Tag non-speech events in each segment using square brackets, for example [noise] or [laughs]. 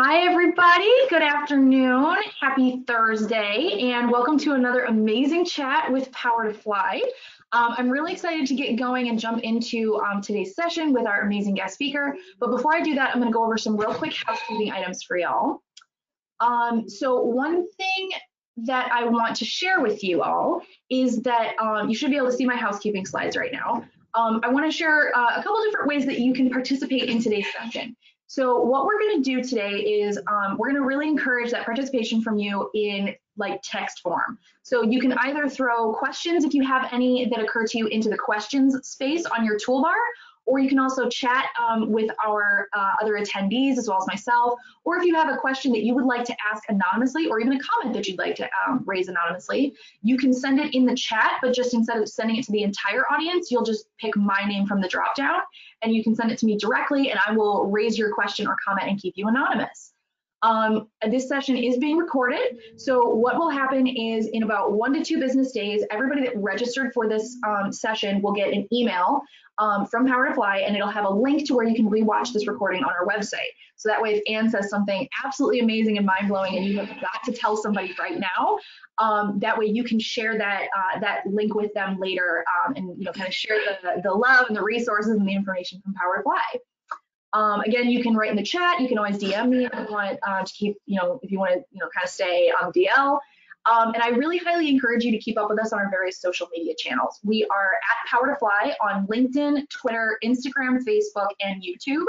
Hi, everybody. Good afternoon. Happy Thursday, and welcome to another amazing chat with Power to Fly. Um, I'm really excited to get going and jump into um, today's session with our amazing guest speaker. But before I do that, I'm going to go over some real quick housekeeping items for y'all. Um, so one thing that I want to share with you all is that um, you should be able to see my housekeeping slides right now. Um, I want to share uh, a couple different ways that you can participate in today's session. So what we're going to do today is um, we're going to really encourage that participation from you in like text form. So you can either throw questions if you have any that occur to you into the questions space on your toolbar, or you can also chat um, with our uh, other attendees as well as myself, or if you have a question that you would like to ask anonymously, or even a comment that you'd like to um, raise anonymously, you can send it in the chat, but just instead of sending it to the entire audience, you'll just pick my name from the dropdown, and you can send it to me directly, and I will raise your question or comment and keep you anonymous. Um, this session is being recorded. So what will happen is in about one to two business days, everybody that registered for this um, session will get an email um, from Power to Fly and it'll have a link to where you can rewatch this recording on our website. So that way if Anne says something absolutely amazing and mind-blowing and you have got to tell somebody right now, um, that way you can share that uh, that link with them later um, and you know kind of share the, the love and the resources and the information from Power to Fly. Um, again, you can write in the chat. You can always DM me if you want uh, to keep, you know, if you want to, you know, kind of stay on DL. Um, and I really highly encourage you to keep up with us on our various social media channels. We are at Power to Fly on LinkedIn, Twitter, Instagram, Facebook, and YouTube.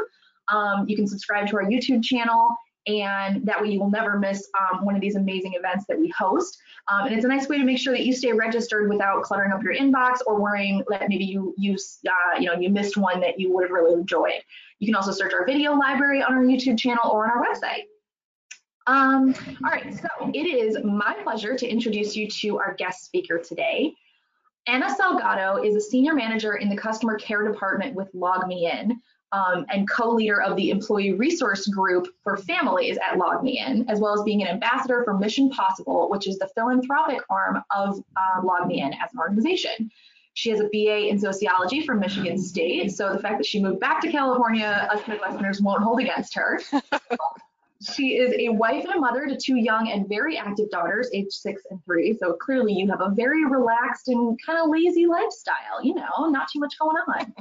Um, you can subscribe to our YouTube channel and that way you will never miss um, one of these amazing events that we host. Um, and it's a nice way to make sure that you stay registered without cluttering up your inbox or worrying that maybe you you uh, you know you missed one that you would have really enjoyed. You can also search our video library on our YouTube channel or on our website. Um, all right, so it is my pleasure to introduce you to our guest speaker today. Anna Salgado is a senior manager in the customer care department with LogMeIn um, and co-leader of the employee resource group for families at LogMeIn, as well as being an ambassador for Mission Possible, which is the philanthropic arm of uh, LogMeIn as an organization. She has a BA in sociology from Michigan State, so the fact that she moved back to California, us Midwesterners won't hold against her. [laughs] she is a wife and a mother to two young and very active daughters, age six and three. So clearly, you have a very relaxed and kind of lazy lifestyle. You know, not too much going on.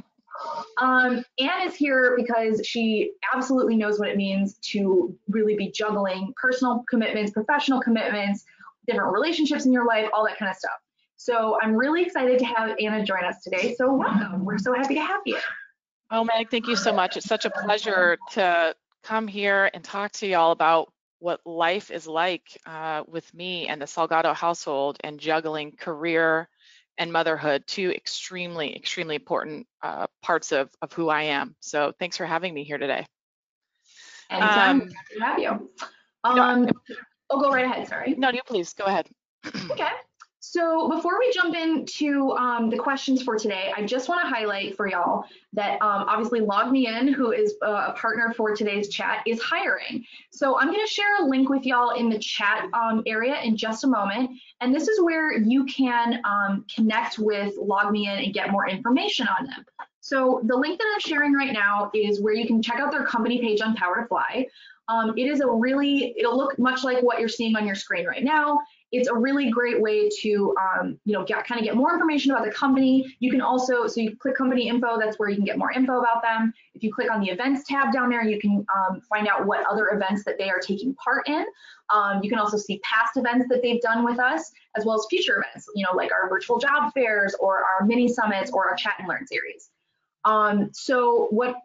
Um, Anne is here because she absolutely knows what it means to really be juggling personal commitments, professional commitments, different relationships in your life, all that kind of stuff. So I'm really excited to have Anna join us today. So welcome. We're so happy to have you. Oh, Meg, thank you so much. It's such a pleasure to come here and talk to y'all about what life is like uh, with me and the Salgado household and juggling career, and motherhood, two extremely, extremely important uh, parts of, of who I am. So thanks for having me here today. Anytime, um, to have you. Um, no, [laughs] oh, go right ahead, sorry. No, you please, go ahead. [clears throat] okay. So before we jump into um, the questions for today, I just want to highlight for y'all that um, obviously LogMeIn, who is a partner for today's chat, is hiring. So I'm going to share a link with y'all in the chat um, area in just a moment. And this is where you can um, connect with LogMeIn and get more information on them. So the link that I'm sharing right now is where you can check out their company page on Power to Fly. Um, it is a really, it'll look much like what you're seeing on your screen right now it's a really great way to um, you know get kind of get more information about the company you can also so you click company info that's where you can get more info about them if you click on the events tab down there you can um, find out what other events that they are taking part in um, you can also see past events that they've done with us as well as future events you know like our virtual job fairs or our mini summits or our chat and learn series um, so what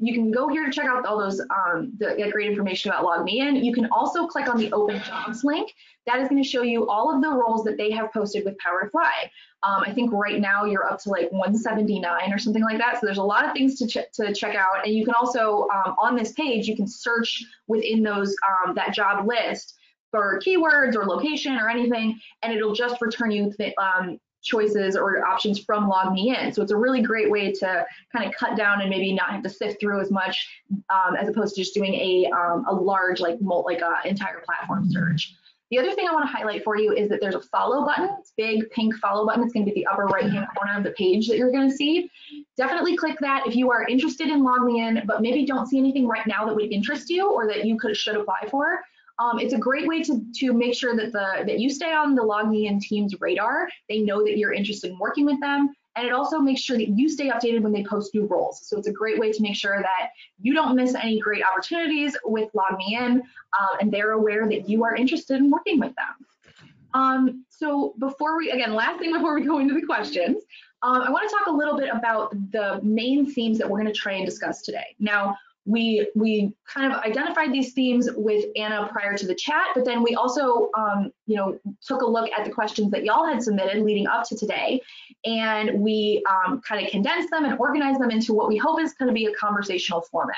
you can go here to check out all those um, the, get great information about LogMeIn. You can also click on the open jobs link. That is going to show you all of the roles that they have posted with Powerfly. Um, I think right now you're up to like 179 or something like that. So there's a lot of things to, ch to check out. And you can also um, on this page you can search within those um, that job list for keywords or location or anything, and it'll just return you um, choices or options from LogMeIn. So it's a really great way to kind of cut down and maybe not have to sift through as much um, as opposed to just doing a, um, a large like like a entire platform search. The other thing I want to highlight for you is that there's a follow button. It's big pink follow button. It's going to be the upper right hand corner of the page that you're going to see. Definitely click that if you are interested in LogMeIn, but maybe don't see anything right now that would interest you or that you could should apply for. Um, it's a great way to, to make sure that the that you stay on the LogMeIn team's radar. They know that you're interested in working with them. And it also makes sure that you stay updated when they post new roles. So it's a great way to make sure that you don't miss any great opportunities with LogMeIn, uh, and they're aware that you are interested in working with them. Um, so before we, again, last thing before we go into the questions, um, I want to talk a little bit about the main themes that we're going to try and discuss today. Now, we we kind of identified these themes with Anna prior to the chat, but then we also um, you know took a look at the questions that y'all had submitted leading up to today, and we um, kind of condensed them and organized them into what we hope is going to be a conversational format.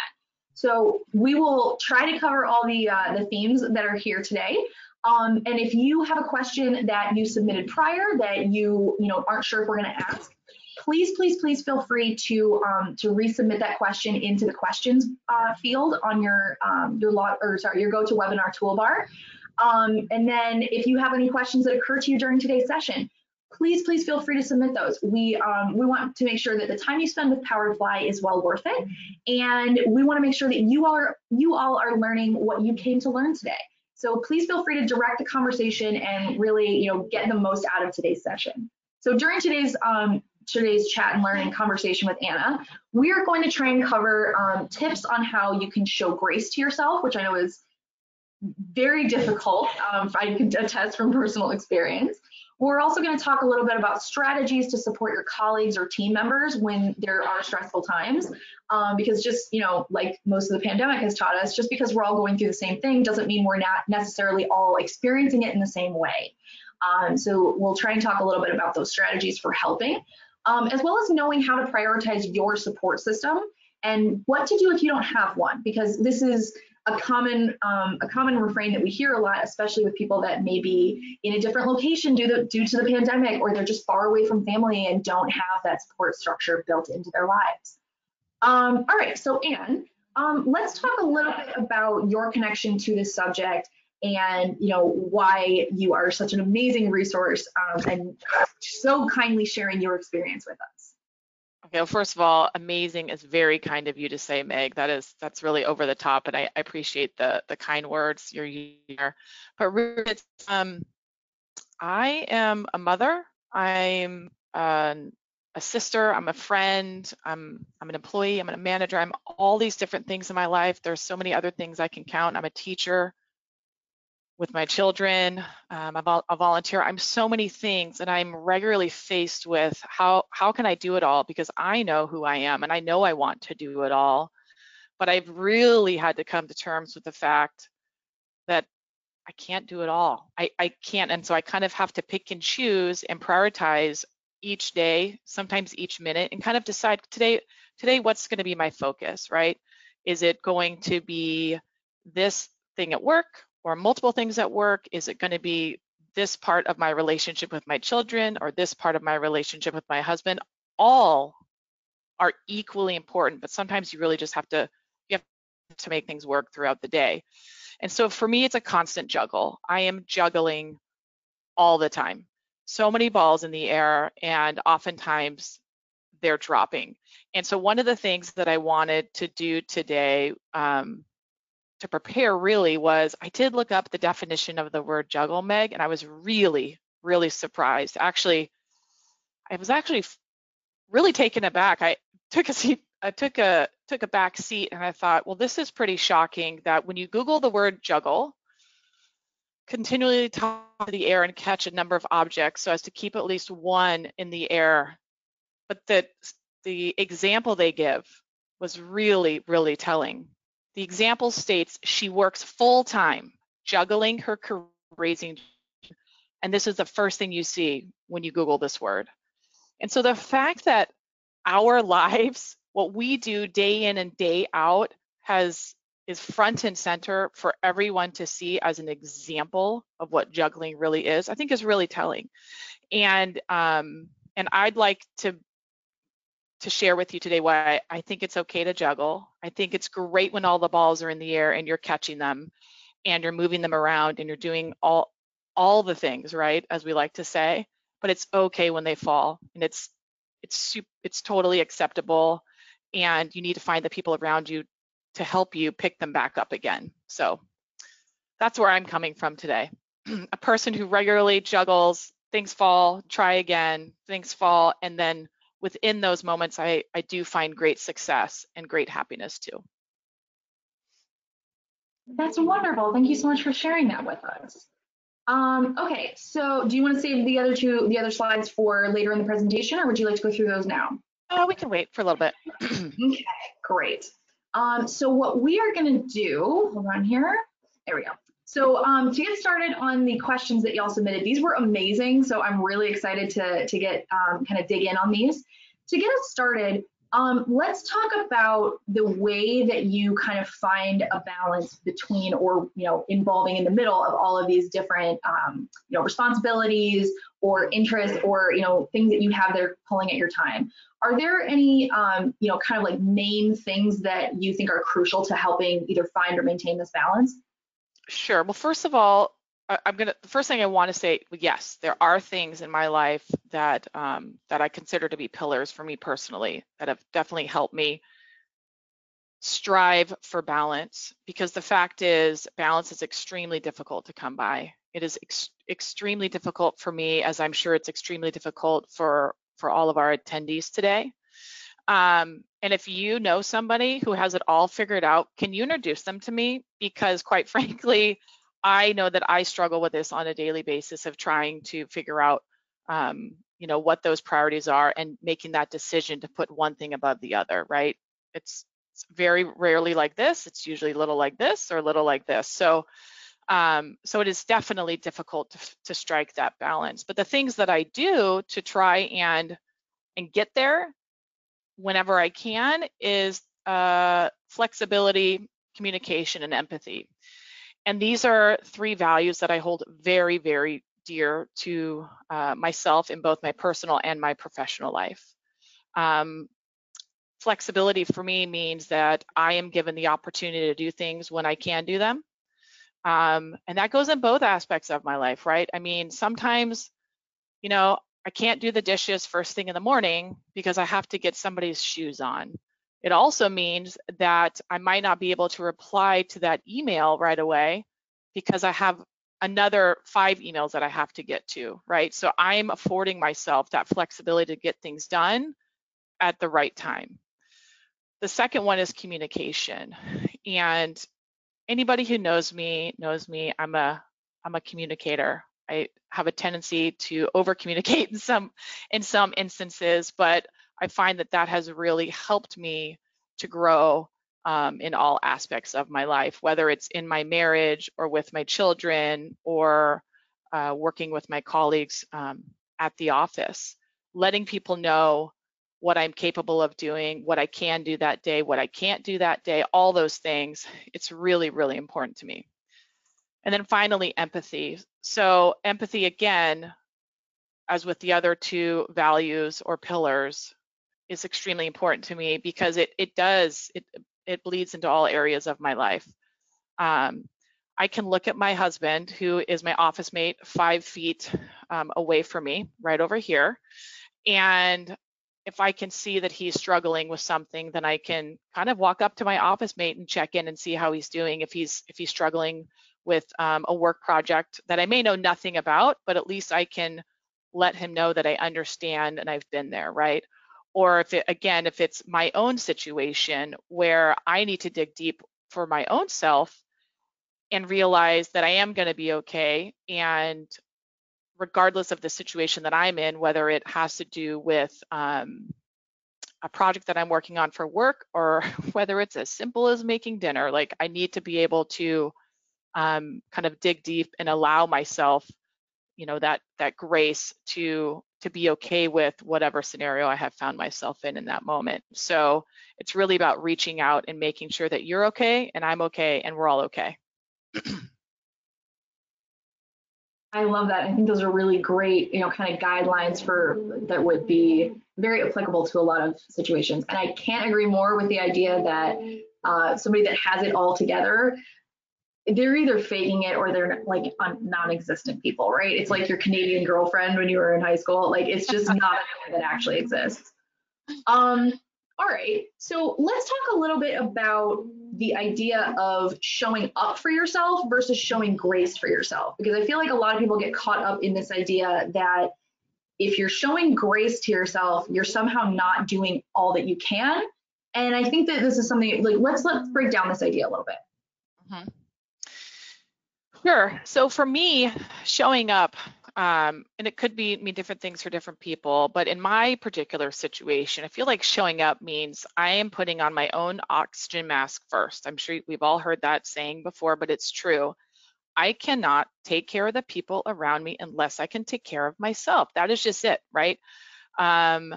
So we will try to cover all the uh, the themes that are here today. Um, and if you have a question that you submitted prior that you you know aren't sure if we're going to ask, please, please, please feel free to um, to resubmit that question into the questions uh, field on your um, your log or sorry your GoToWebinar toolbar. Um, and then if you have any questions that occur to you during today's session, please, please feel free to submit those. We um, we want to make sure that the time you spend with Powerfly is well worth it, and we want to make sure that you are you all are learning what you came to learn today. So please feel free to direct the conversation and really you know get the most out of today's session. So during today's um, today's chat and learning conversation with Anna, we are going to try and cover um, tips on how you can show grace to yourself, which I know is very difficult. Um, I can attest from personal experience. We're also going to talk a little bit about strategies to support your colleagues or team members when there are stressful times. Um, because just, you know, like most of the pandemic has taught us, just because we're all going through the same thing doesn't mean we're not necessarily all experiencing it in the same way. Um, so we'll try and talk a little bit about those strategies for helping um, as well as knowing how to prioritize your support system and what to do if you don't have one, because this is a common um, a common refrain that we hear a lot, especially with people that may be in a different location due to, due to the pandemic, or they're just far away from family and don't have that support structure built into their lives. Um, all right, so Anne, um, let's talk a little bit about your connection to this subject and you know why you are such an amazing resource um, and so kindly sharing your experience with us. Okay, well, first of all, amazing is very kind of you to say, Meg. That is that's really over the top, and I, I appreciate the the kind words you're here. But really, um, I am a mother. I'm a sister. I'm a friend. I'm I'm an employee. I'm a manager. I'm all these different things in my life. There's so many other things I can count. I'm a teacher with my children, um, a, a volunteer. I'm so many things, and I'm regularly faced with how how can I do it all? Because I know who I am, and I know I want to do it all, but I've really had to come to terms with the fact that I can't do it all. I, I can't, and so I kind of have to pick and choose and prioritize each day, sometimes each minute, and kind of decide today today what's going to be my focus, right? Is it going to be this thing at work or multiple things at work? Is it going to be this part of my relationship with my children or this part of my relationship with my husband? All are equally important, but sometimes you really just have to you have to make things work throughout the day. And so for me, it's a constant juggle. I am juggling all the time. So many balls in the air, and oftentimes they're dropping. And so one of the things that I wanted to do today um, to prepare really was I did look up the definition of the word juggle, Meg, and I was really, really surprised. Actually, I was actually really taken aback. I took a seat, I took a took a back seat, and I thought, well, this is pretty shocking that when you Google the word juggle, continually top the air and catch a number of objects so as to keep at least one in the air. But the the example they give was really, really telling. The example states she works full time, juggling her career raising, and this is the first thing you see when you Google this word. And so the fact that our [laughs] lives, what we do day in and day out, has is front and center for everyone to see as an example of what juggling really is, I think is really telling. And um, and I'd like to to share with you today why I think it's okay to juggle. I think it's great when all the balls are in the air and you're catching them and you're moving them around and you're doing all all the things, right? As we like to say, but it's okay when they fall and it's it's it's totally acceptable and you need to find the people around you to help you pick them back up again. So that's where I'm coming from today. [clears throat] a person who regularly juggles, things fall, try again, things fall, and then within those moments, I, I do find great success and great happiness too. That's wonderful. Thank you so much for sharing that with us. Um, okay, so do you want to save the other two, the other slides for later in the presentation, or would you like to go through those now? Uh, we can wait for a little bit. [clears throat] okay, great. Um, so what we are going to do, hold on here. There we go. So um, to get started on the questions that y'all submitted, these were amazing. So I'm really excited to, to get um, kind of dig in on these. To get us started, um, let's talk about the way that you kind of find a balance between or, you know, involving in the middle of all of these different, um, you know, responsibilities or interests or, you know, things that you have that are pulling at your time. Are there any, um, you know, kind of like main things that you think are crucial to helping either find or maintain this balance? Sure. Well, first of all, I, am gonna. The first thing I want to say, yes, there are things in my life that um, that I consider to be pillars for me personally that have definitely helped me strive for balance. Because the fact is, balance is extremely difficult to come by. It is ex extremely difficult for me, as I'm sure it's extremely difficult for for all of our attendees today. Um, and if you know somebody who has it all figured out, can you introduce them to me? Because quite [laughs] frankly, I know that I struggle with this on a daily basis of trying to figure out, um, you know, what those priorities are and making that decision to put one thing above the other, right? It's, it's very rarely like this. It's usually a little like this or a little like this. So, um, so it is definitely difficult to, to strike that balance. But the things that I do to try and and get there whenever I can is uh, flexibility, communication, and empathy. And these are three values that I hold very, very dear to uh, myself in both my personal and my professional life. Um, flexibility for me means that I am given the opportunity to do things when I can do them. Um, and that goes in both aspects of my life, right? I mean, sometimes, you know, I can't do the dishes first thing in the morning because I have to get somebody's shoes on. It also means that I might not be able to reply to that email right away because I have another five emails that I have to get to, right? So I'm affording myself that flexibility to get things done at the right time. The second one is communication. And anybody who knows me knows me, I'm a I'm a communicator. I have a tendency to over communicate [laughs] in some in some instances, but I find that that has really helped me to grow um, in all aspects of my life, whether it's in my marriage or with my children or uh, working with my colleagues um, at the office. Letting people know what I'm capable of doing, what I can do that day, what I can't do that day, all those things, it's really, really important to me. And then finally, empathy. So empathy, again, as with the other two values or pillars, is extremely important to me because it it does it it bleeds into all areas of my life. Um, I can look at my husband, who is my office mate, five feet um, away from me, right over here, and if I can see that he's struggling with something, then I can kind of walk up to my office mate and check in and see how he's doing. If he's if he's struggling with um, a work project that I may know nothing about, but at least I can let him know that I understand and I've been there, right? Or if it, again, if it's my own situation where I need to dig deep for my own self and realize that I am going to be okay. And regardless of the situation that I'm in, whether it has to do with um, a project that I'm working on for work or [laughs] whether it's as simple as making dinner, like I need to be able to um, kind of dig deep and allow myself, you know, that that grace to to be okay with whatever scenario I have found myself in in that moment. So it's really about reaching out and making sure that you're okay and I'm okay and we're all okay. [clears throat] I love that. I think those are really great, you know, kind of guidelines for that would be very applicable to a lot of situations. And I can't agree more with the idea that uh, somebody that has it all together they're either faking it or they're like non-existent people, right? It's like your Canadian girlfriend when you were in high school. Like it's just not a that actually exists. Um, all right, so let's talk a little bit about the idea of showing up for yourself versus showing grace for yourself, because I feel like a lot of people get caught up in this idea that if you're showing grace to yourself, you're somehow not doing all that you can. And I think that this is something like let's let's break down this idea a little bit. Mm-hmm. Sure. So for me, showing up, um, and it could be mean different things for different people, but in my particular situation, I feel like showing up means I am putting on my own oxygen mask first. I'm sure we've all heard that saying before, but it's true. I cannot take care of the people around me unless I can take care of myself. That is just it, right? Um,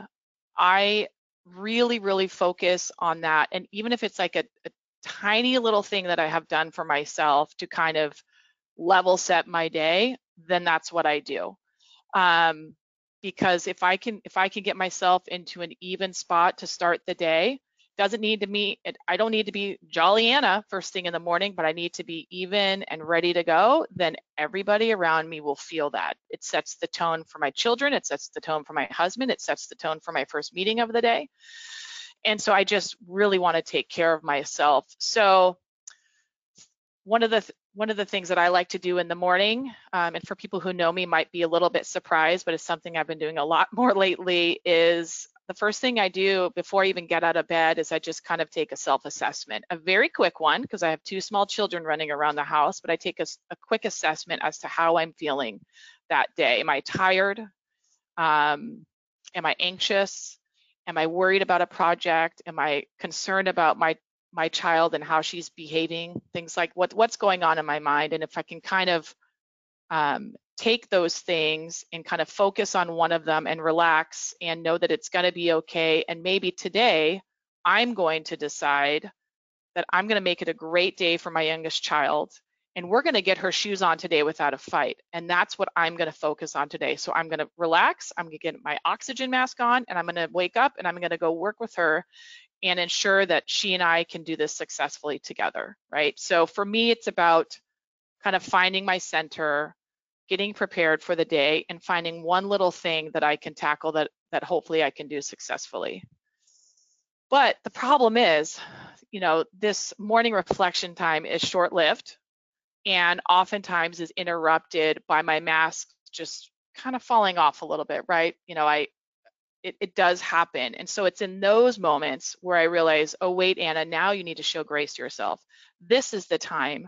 I really, really focus on that. And even if it's like a, a tiny little thing that I have done for myself to kind of level set my day, then that's what I do. Um, because if I can if I can get myself into an even spot to start the day, doesn't need to meet I don't need to be jolly Anna first thing in the morning, but I need to be even and ready to go, then everybody around me will feel that. It sets the tone for my children, it sets the tone for my husband, it sets the tone for my first meeting of the day. And so I just really want to take care of myself. So one of the th one of the things that I like to do in the morning, um, and for people who know me might be a little bit surprised, but it's something I've been doing a lot [laughs] more lately, is the first thing I do before I even get out of bed is I just kind of take a self-assessment, a very quick one because I have two small children running around the house, but I take a, a, quick assessment as to how I'm feeling that day. Am I tired? Um, am I anxious? Am I worried about a project? Am I concerned about my my child and how she's behaving, things like what what's going on in my mind, and if I can kind of um, take those things and kind of focus on one of them and relax and know that it's going to be okay. And maybe today I'm going to decide that I'm going to make it a great day for my youngest child. And we're going to get her shoes on today without a fight. And that's what I'm going to focus on today. So I'm going to relax. I'm going to get my oxygen mask on and I'm going to wake up and I'm going to go work with her and ensure that she and I can do this successfully together, right? So for me, it's about kind of finding my center, getting prepared for the day, and finding one little thing that I can tackle that, that hopefully I can do successfully. But the problem is, you know, this morning reflection time is short-lived and oftentimes is interrupted by my mask just kind of falling off a little bit, right? You know, I it, it does happen. And so it's in those moments where I realize, oh, wait, Anna, now you need to show grace to yourself. This is the time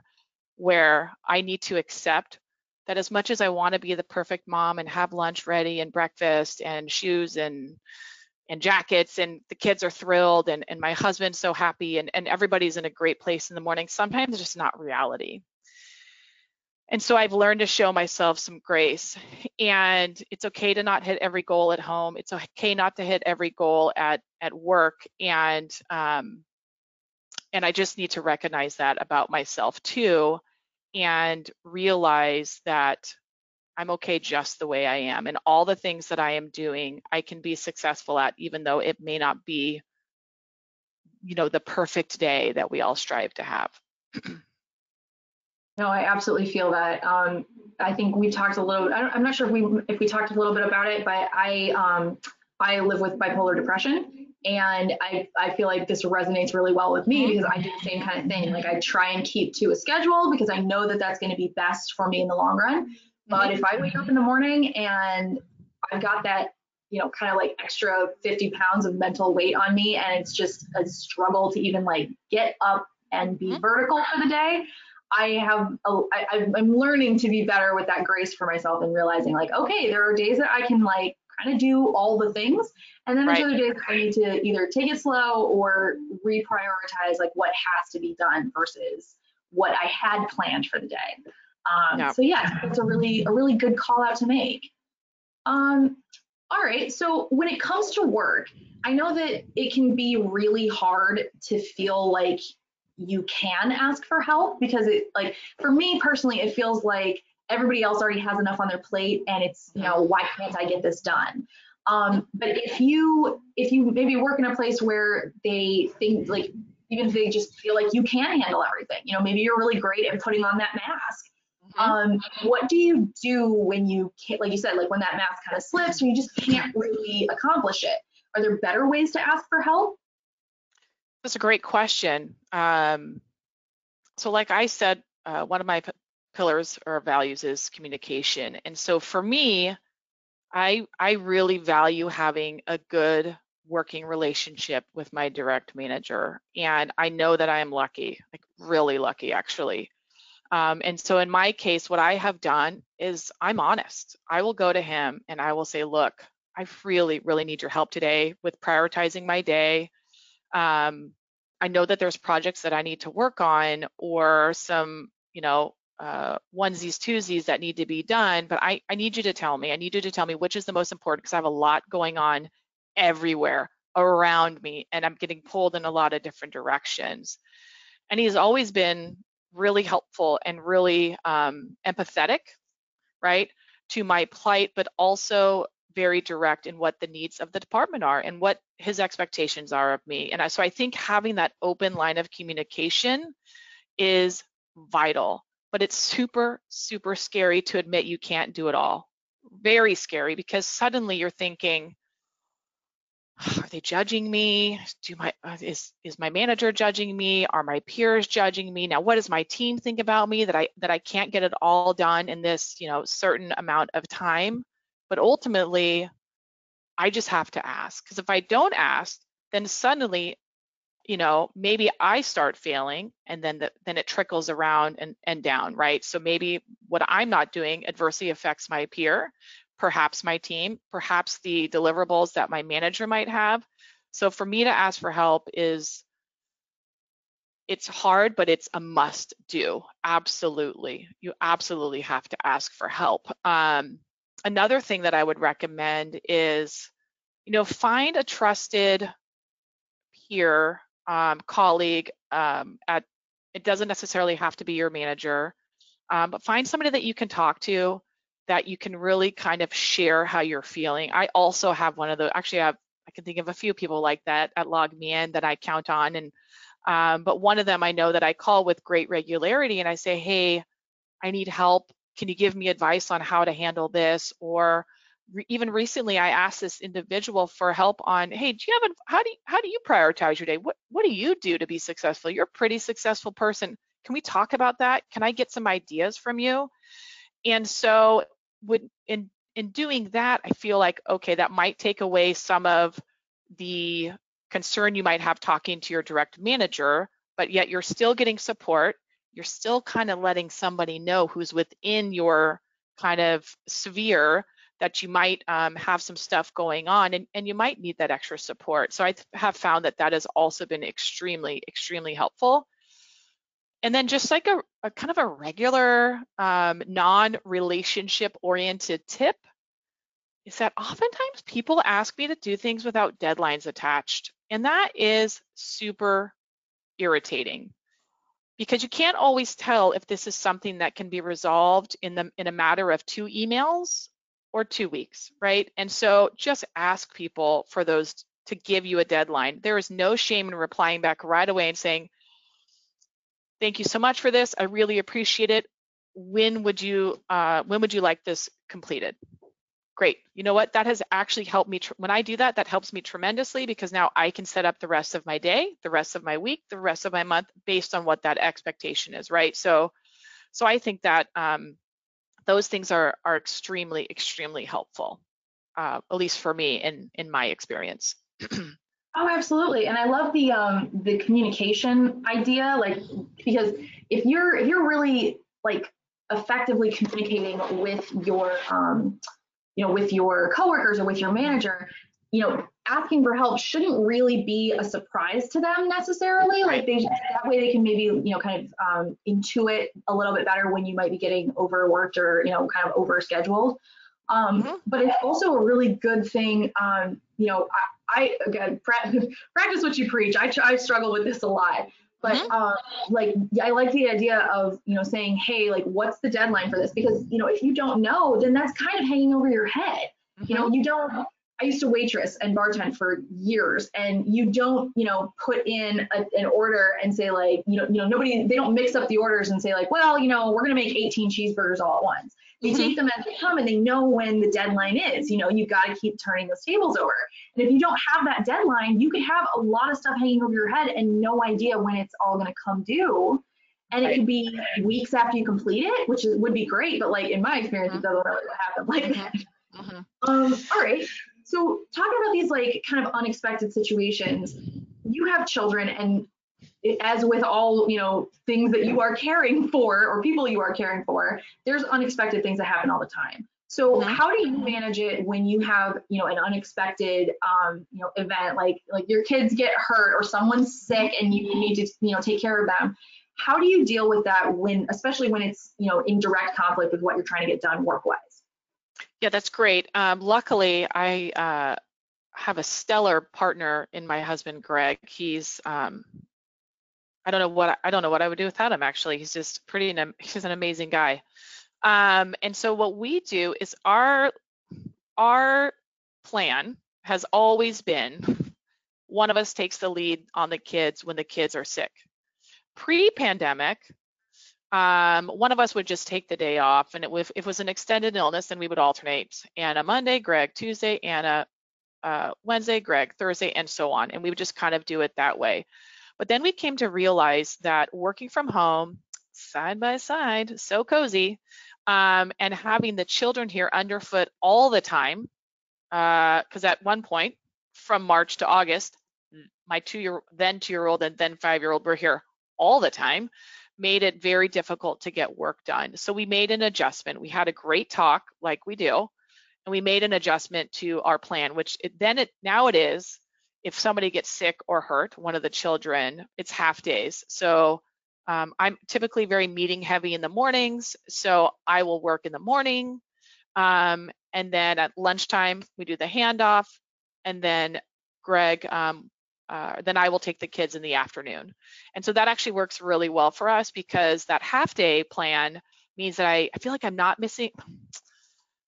where I need to accept that as much as I want to be the perfect mom and have lunch ready and breakfast and shoes and and jackets and the kids are thrilled and, and my husband's so happy and, and everybody's in a great place in the morning, sometimes it's just not reality. And so I've learned to show myself some grace. And it's okay to not hit every goal at home. It's okay not to hit every goal at at work. And um, and I just need to recognize that about myself too, and realize that I'm okay just the way I am. And all the things that I am doing, I can be successful at, even though it may not be, you know, the perfect day that we all strive to have. [clears throat] No, I absolutely feel that. Um, I think we talked a little. I am not sure if we if we talked a little bit about it, but I um, I live with bipolar depression, and I I feel like this resonates really well with me because I do the same kind of thing. Like I try and keep to a schedule because I know that that's going to be best for me in the long run. But if I wake up in the morning and I've got that you know kind of like extra 50 pounds of mental weight on me and it's just a struggle to even like get up and be mm-hmm. vertical for the day I have, a, I, I'm learning to be better with that grace for myself and realizing like, okay, there are days that I can like kind of do all the things. And then there's right. other days I need to either take it slow or reprioritize like what has to be done versus what I had planned for the day. Um, yeah. So yeah, it's a really, a really good call out to make. Um, all right, so when it comes to work, I know that it can be really hard to feel like you can ask for help because it like for me personally it feels like everybody else already has enough on their plate and it's you know why can't i get this done um, but if you if you maybe work in a place where they think like even if they just feel like you can handle everything. You know, maybe you're really great at putting on that mask. Mm-hmm. Um, what do you do when you can't, like you said, like when that mask kind of slips or you just can't really accomplish it? Are there better ways to ask for help? That's a great question. Um, so, like I said, uh, one of my pillars or values is communication, and so for me, I I really value having a good working relationship with my direct manager, and I know that I am lucky, like really lucky actually. Um, and so in my case, what I have done is I'm honest. I will go to him and I will say, look, I really, really need your help today with prioritizing my day um, I know that there's projects that I need to work on or some, you know, uh, onesies, twosies that need to be done, but I, I need you to tell me. I need you to tell me which is the most important because I have a lot going on everywhere around me and I'm getting pulled in a lot of different directions. And he's always been really helpful and really um, empathetic, right, to my plight, but also very direct in what the needs of the department are and what his expectations are of me. And I, so I think having that open line of communication is vital, but it's super, super scary to admit you can't do it all. Very scary because suddenly you're thinking, are they judging me? Do my uh, is is my manager judging me? Are my peers judging me? Now, what does my team think about me that I that I can't get it all done in this you know certain amount of time? But ultimately, I just have to ask because if I don't ask, then suddenly, you know, maybe I start failing and then the, then it trickles around and, and down, right? So maybe what I'm not doing adversely affects my peer, perhaps my team, perhaps the deliverables that my manager might have. So for me to ask for help is it's hard, but it's a must do. Absolutely. You absolutely have to ask for help. Um, another thing that I would recommend is, you know, find a trusted peer, um, colleague um, at, it doesn't necessarily have to be your manager, um, but find somebody that you can talk to that you can really kind of share how you're feeling. I also have one of the, actually I have, I can think of a few people like that at LogMeIn that I count on. And, um, but one of them I know that I call with great regularity and I say, hey, I need help can you give me advice on how to handle this? Or re even recently, I asked this individual for help on, hey, do you have, a, how do you, how do you prioritize your day? What, what do you do to be successful? You're a pretty successful person. Can we talk about that? Can I get some ideas from you? And so would in, in doing that, I feel like, okay, that might take away some of the concern you might have talking to your direct manager, but yet you're still getting support you're still kind of letting somebody know who's within your kind of sphere that you might um, have some stuff going on and, and you might need that extra support. So I have found that that has also been extremely, extremely helpful. And then just like a, a kind of a regular um, non-relationship oriented tip is that oftentimes people ask me to do things without deadlines attached. And that is super irritating because you can't always tell if this is something that can be resolved in the in a matter of two emails or two weeks, right? And so just ask people for those to give you a deadline. There is no shame in replying back right away and saying, thank you so much for this. I really appreciate it. When would you uh, when would you like this completed? Great. You know what? That has actually helped me. when I do that, that helps me tremendously because now I can set up the rest of my day, the rest of my week, the rest of my month based on what that expectation is, right? So, so I think that um, those things are are extremely, extremely helpful, uh, at least for me in in my experience. [clears throat] Oh, absolutely. And I love the um the communication idea, like because if you're if you're really like effectively communicating with your um you know, with your coworkers or with your manager, you know, asking for help shouldn't really be a surprise to them necessarily. Like they that way they can maybe you know kind of um, intuit a little bit better when you might be getting overworked or you know kind of overscheduled. Um, mm-hmm. But it's also a really good thing. Um, you know, I, I again [laughs] practice what you preach. I, I struggle with this a lot. But mm-hmm. uh, like I like the idea of you know saying, hey, like what's the deadline for this? Because you know if you don't know, then that's kind of hanging over your head. Mm-hmm. You know, mm-hmm. you don't. I used to waitress and bartend for years, and you don't, you know, put in a, an order and say like, you know, you know, nobody, they don't mix up the orders and say like, well, you know, we're gonna make 18 cheeseburgers all at once. They mm-hmm. take them as they come, and they know when the deadline is. You know, you got to keep turning those tables over. And if you don't have that deadline, you could have a lot of stuff hanging over your head and no idea when it's all gonna come due. And it could be weeks after you complete it, which is, would be great, but like in my experience, mm-hmm. it doesn't really happen like mm-hmm. that. [laughs] Mm-hmm. Um, all right. So talking about these like kind of unexpected situations, you have children and as with all you know things that you are caring for or people you are caring for there's unexpected things that happen all the time so mm-hmm. how do you manage it when you have you know an unexpected um, you know event like like your kids get hurt or someone's sick and you need to you know take care of them how do you deal with that when especially when it's you know in direct conflict with what you're trying to get done work wise yeah, that's great. Um, luckily, I uh, have a stellar partner in my husband, Greg. He's um, I don't know what I don't know what I would do without him. Actually, he's just pretty. [laughs] He's an amazing guy. Um, and so what we do is our our plan has always been one of us takes the lead on the kids when the kids are sick. Pre-pandemic, um, one of us would just take the day off, and it, if it was an extended illness, then we would alternate. Anna Monday, Greg Tuesday, Anna uh, Wednesday, Greg Thursday, and so on. And we would just kind of do it that way. But then we came to realize that working from home, side by side, so cozy, um, and having the children here underfoot all the time, because uh, at one point, from March to August, my two-year, then two-year-old, and then five-year-old were here all the time made it very difficult to get work done. So we made an adjustment. We had a great talk, like we do, and we made an adjustment to our plan, which it, then it now it is if somebody gets sick or hurt, one of the children, it's half days. So um, I'm typically very meeting heavy in the mornings, so I will work in the morning. Um, and then at lunchtime, we do the handoff. And then Greg um, uh, then I will take the kids in the afternoon. And so that actually works really well for us because that half day plan means that I, I feel like I'm not missing,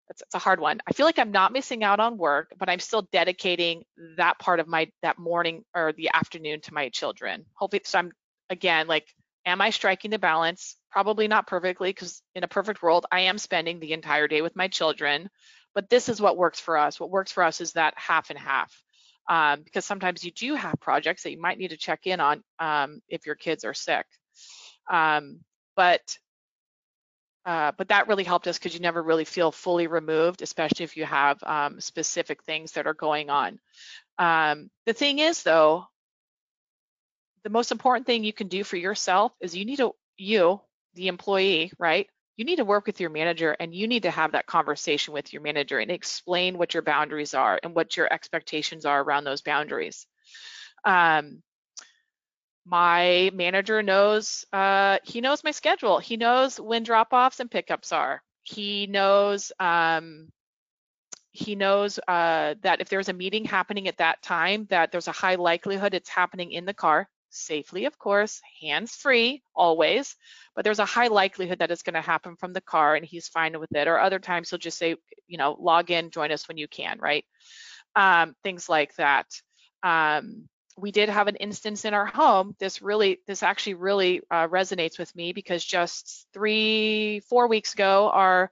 that's, that's a hard one. I feel like I'm not missing out on work, but I'm still dedicating that part of my, that morning or the afternoon to my children. Hopefully, so I'm, again, like, am I striking the balance? Probably not perfectly because in a perfect world, I am spending the entire day with my children, but this is what works for us. What works for us is that half and half um, because sometimes you do have projects that you might need to check in on um, if your kids are sick. Um, but uh, but that really helped us because you never really feel fully removed, especially if you have um, specific things that are going on. Um, the thing is, though, the most important thing you can do for yourself is you need to, you, the employee, right, you need to work with your manager and you need to have that conversation with your manager and explain what your boundaries are and what your expectations are around those boundaries. Um, my manager knows, uh, he knows my schedule. He knows when drop-offs and pickups are. He knows, um, he knows uh, that if there's a meeting happening at that time, that there's a high likelihood it's happening in the car safely, of course, hands-free always, but there's a high likelihood that it's going to happen from the car and he's fine with it. Or other times he'll just say, you know, log in, join us when you can, right? Um, things like that. Um, we did have an instance in our home. This really, this actually really uh, resonates with me because just three, four weeks ago, our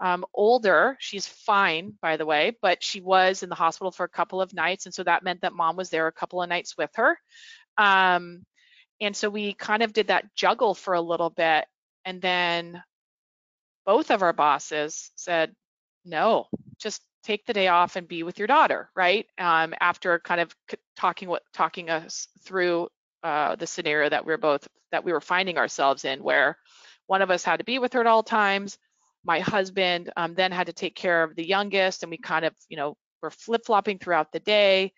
um, older, she's fine, by the way, but she was in the hospital for a couple of nights. And so that meant that mom was there a couple of nights with her. Um, and so we kind of did that juggle for a little bit. And then both of our bosses said, no, just take the day off and be with your daughter, right? Um, after kind of talking what talking us through uh, the scenario that we are both that we were finding ourselves in, where one of us had to be with her at all times. My husband um, then had to take care of the youngest, and we kind of, you know, were flip flopping throughout the day.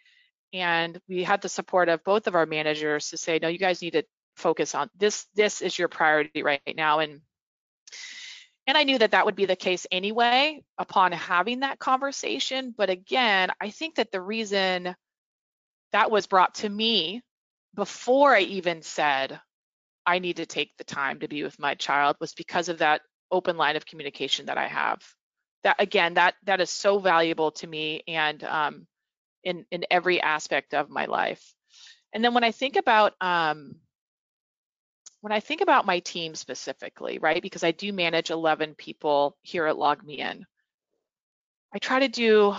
And we had the support of both of our managers to say, no, you guys need to focus on this. This is your priority right now. And and I knew that that would be the case anyway upon having that conversation. But again, I think that the reason that was brought to me before I even said I need to take the time to be with my child was because of that open line of communication that I have that again, that that is so valuable to me and um, in in every aspect of my life. And then when I think about um, when I think about my team specifically, right, because I do manage 11 people here at LogMeIn, I try to do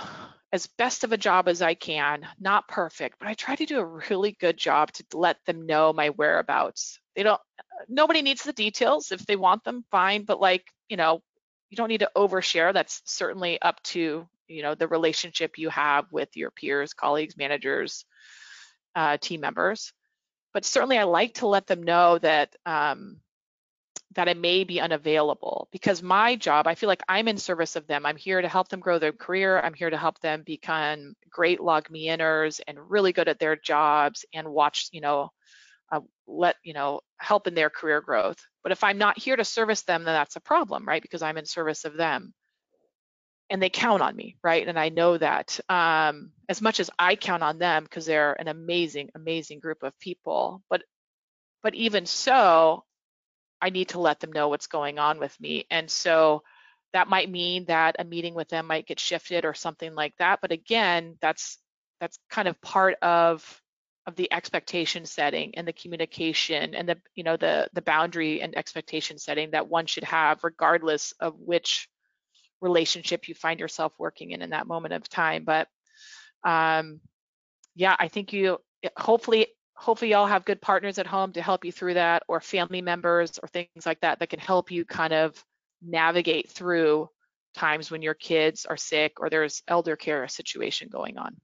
as best of a job as I can, not perfect, but I try to do a really good job to let them know my whereabouts. They don't, nobody needs the details. If they want them, fine, but like, you know, you don't need to overshare. That's certainly up to, you know, the relationship you have with your peers, colleagues, managers, uh, team members. But certainly I like to let them know that um, that I may be unavailable because my job, I feel like I'm in service of them. I'm here to help them grow their career. I'm here to help them become great log me inners and really good at their jobs and watch, you know, uh, let, you know, help in their career growth. But if I'm not here to service them, then that's a problem, right? Because I'm in service of them. And they count on me, right? And I know that um, as much as I count on them because they're an amazing, amazing group of people. But but even so, I need to let them know what's going on with me. And so that might mean that a meeting with them might get shifted or something like that. But again, that's that's kind of part of of the expectation setting and the communication and the you know the the boundary and expectation setting that one should have regardless of which relationship you find yourself working in in that moment of time but um yeah i think you hopefully hopefully y'all have good partners at home to help you through that or family members or things like that that can help you kind of navigate through times when your kids are sick or there's elder care situation going on.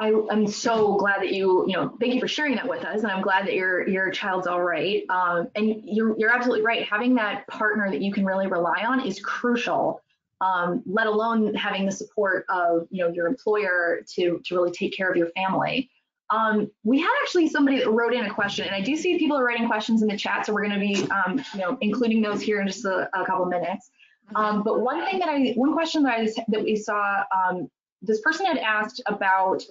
I, am so glad that you, you know, thank you for sharing that with us, and I'm glad that your your child's all right. Um, and you're you're absolutely right. Having that partner that you can really rely on is crucial. Um, let alone having the support of you know your employer to to really take care of your family. Um, we had actually somebody that wrote in a question, and I do see people are writing questions in the chat, so we're going to be, um, you know, including those here in just a, a couple minutes. Um, but one thing that I, one question that I that we saw, um, this person had asked about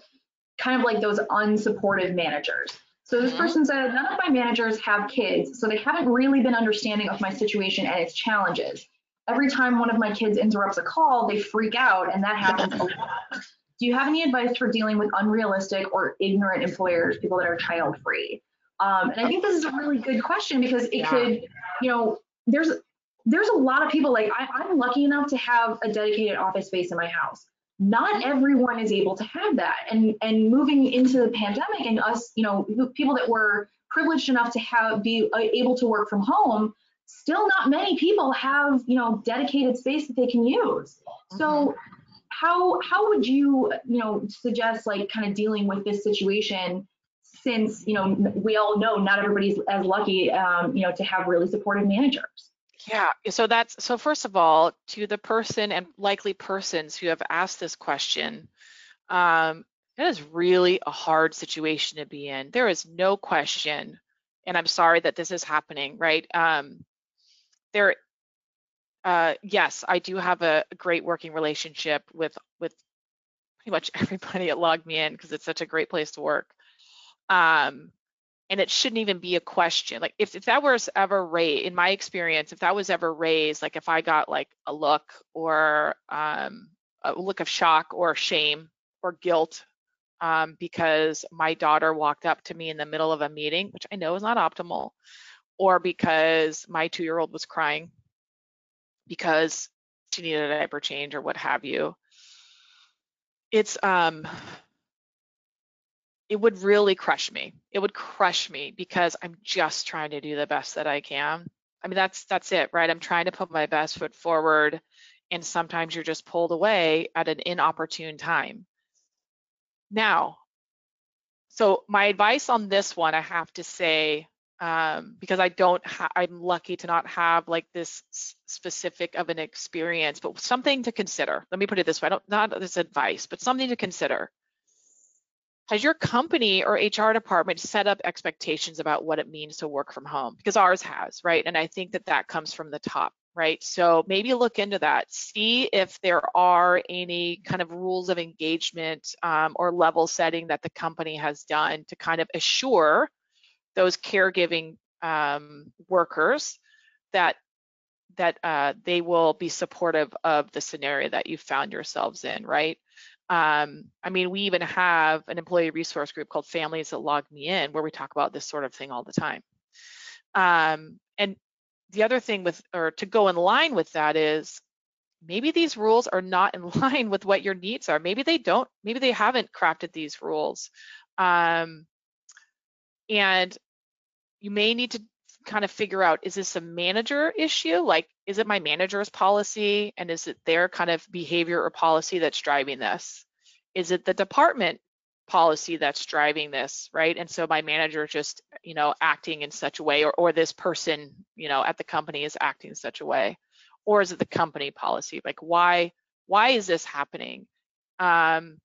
kind of like those unsupportive managers. So this mm-hmm. person said, none of my managers have kids, so they haven't really been understanding of my situation and its challenges. Every time one of my kids interrupts a call, they freak out, and that happens a lot do you have any advice for dealing with unrealistic or ignorant employers, people that are child free? Um, and I think this is a really good question because it yeah. could, you know, there's there's a lot of people like I, I'm lucky enough to have a dedicated office space in my house. Not everyone is able to have that, and and moving into the pandemic and us, you know, people that were privileged enough to have be uh, able to work from home, still not many people have you know dedicated space that they can use. So mm-hmm. how how would you you know suggest like kind of dealing with this situation since you know we all know not everybody's as lucky um, you know to have really supportive managers yeah so that's so first of all to the person and likely persons who have asked this question um, it is really a hard situation to be in there is no question and i'm sorry that this is happening right um, there uh, yes, I do have a great working relationship with with pretty much [laughs] everybody at LogMeIn because it's such a great place to work. Um, and it shouldn't even be a question. Like if, if that was ever raised, in my experience, if that was ever raised, like if I got like a look or um, a look of shock or shame or guilt um, because my daughter walked up to me in the middle of a meeting, which I know is not optimal, or because my two-year-old was crying because she needed a diaper change or what have you. It's um it would really crush me. It would crush me because I'm just trying to do the best that I can. I mean that's that's it, right? I'm trying to put my best foot forward and sometimes you're just pulled away at an inopportune time. Now, so my advice on this one, I have to say, um, because I don't, I'm lucky to not have like this specific of an experience, but something to consider. Let me put it this way, I don't, not this advice, but something to consider. Has your company or HR department set up expectations about what it means to work from home? Because ours has, right? And I think that that comes from the top, right? So maybe look into that. See if there are any kind of rules of engagement um, or level setting that the company has done to kind of assure those caregiving um, workers that that uh, they will be supportive of the scenario that you found yourselves in, right? Um, I mean, we even have an employee resource group called Families That Log Me In, where we talk about this sort of thing all the time. Um, and the other thing with, or to go in line with that is, maybe these rules are not in [laughs] line with what your needs are. Maybe they don't, maybe they haven't crafted these rules. Um, and you may need to kind of figure out, is this a manager issue? Like, is it my manager's policy and is it their kind of behavior or policy that's driving this? Is it the department policy that's driving this, right? And so my manager just, you know, acting in such a way or, or this person, you know, at the company is acting in such a way? Or is it the company policy? Like why, why is this happening? Um,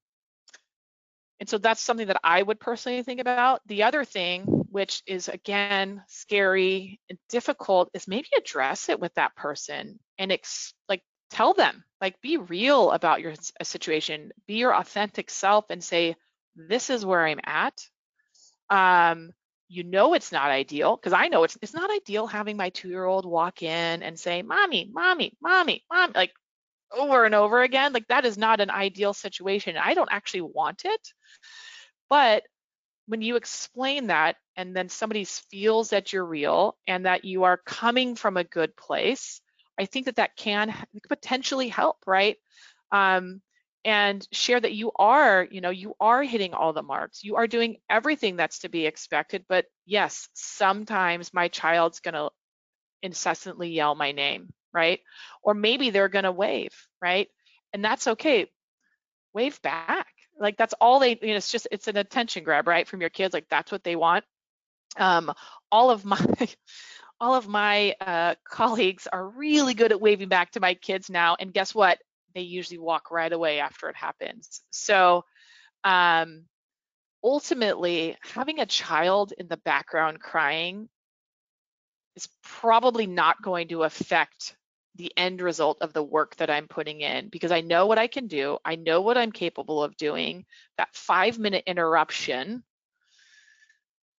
and so that's something that I would personally think about. The other thing, which is again scary and difficult, is maybe address it with that person and ex- like tell them, like be real about your situation, be your authentic self, and say, "This is where I'm at." Um, you know it's not ideal because I know it's it's not ideal having my two-year-old walk in and say, "Mommy, mommy, mommy, mom," like over and over again. Like that is not an ideal situation. I don't actually want it. But when you explain that and then somebody feels that you're real and that you are coming from a good place, I think that that can potentially help, right? Um, and share that you are, you know, you are hitting all the marks. You are doing everything that's to be expected. But yes, sometimes my child's going to incessantly yell my name right? Or maybe they're going to wave, right? And that's okay. Wave back. Like that's all they, you know, it's just, it's an attention grab, right? From your kids, like that's what they want. Um, all of my, [laughs] all of my uh, colleagues are really good at waving back to my kids now. And guess what? They usually walk right away after it happens. So, um, ultimately, having a child in the background crying is probably not going to affect the end result of the work that I'm putting in because I know what I can do. I know what I'm capable of doing. That five minute interruption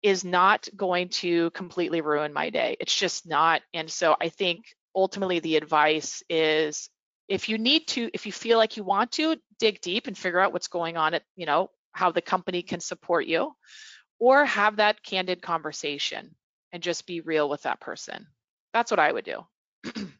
is not going to completely ruin my day. It's just not. And so I think ultimately the advice is if you need to, if you feel like you want to, dig deep and figure out what's going on at, you know, how the company can support you or have that candid conversation and just be real with that person. That's what I would do. [clears throat]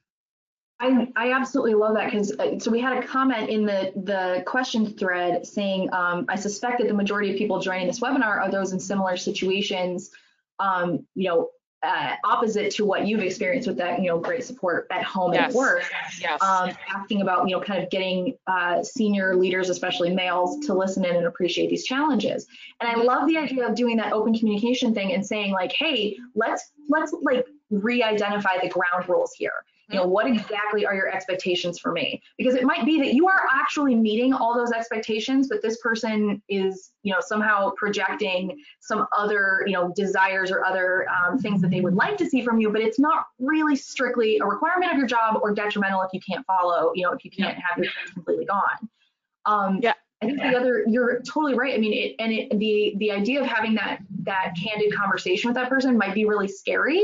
I, I absolutely love that because uh, so we had a comment in the the question thread saying um, I suspect that the majority of people joining this webinar are those in similar situations, um, you know, uh, opposite to what you've experienced with that, you know, great support at home yes. and at work. Yes. Um, asking about, you know, kind of getting uh, senior leaders, especially males, to listen in and appreciate these challenges. And I love the idea of doing that open communication thing and saying like, hey, let's let's like re-identify the ground rules here you know what exactly are your expectations for me? Because it might be that you are actually meeting all those expectations but this person is you know somehow projecting some other you know desires or other um, things that they would like to see from you but it's not really strictly a requirement of your job or detrimental if you can't follow you know if you can't have your completely gone. Um, yeah. I think the other, you're totally right. I mean, it, and it, the the idea of having that that candid conversation with that person might be really scary,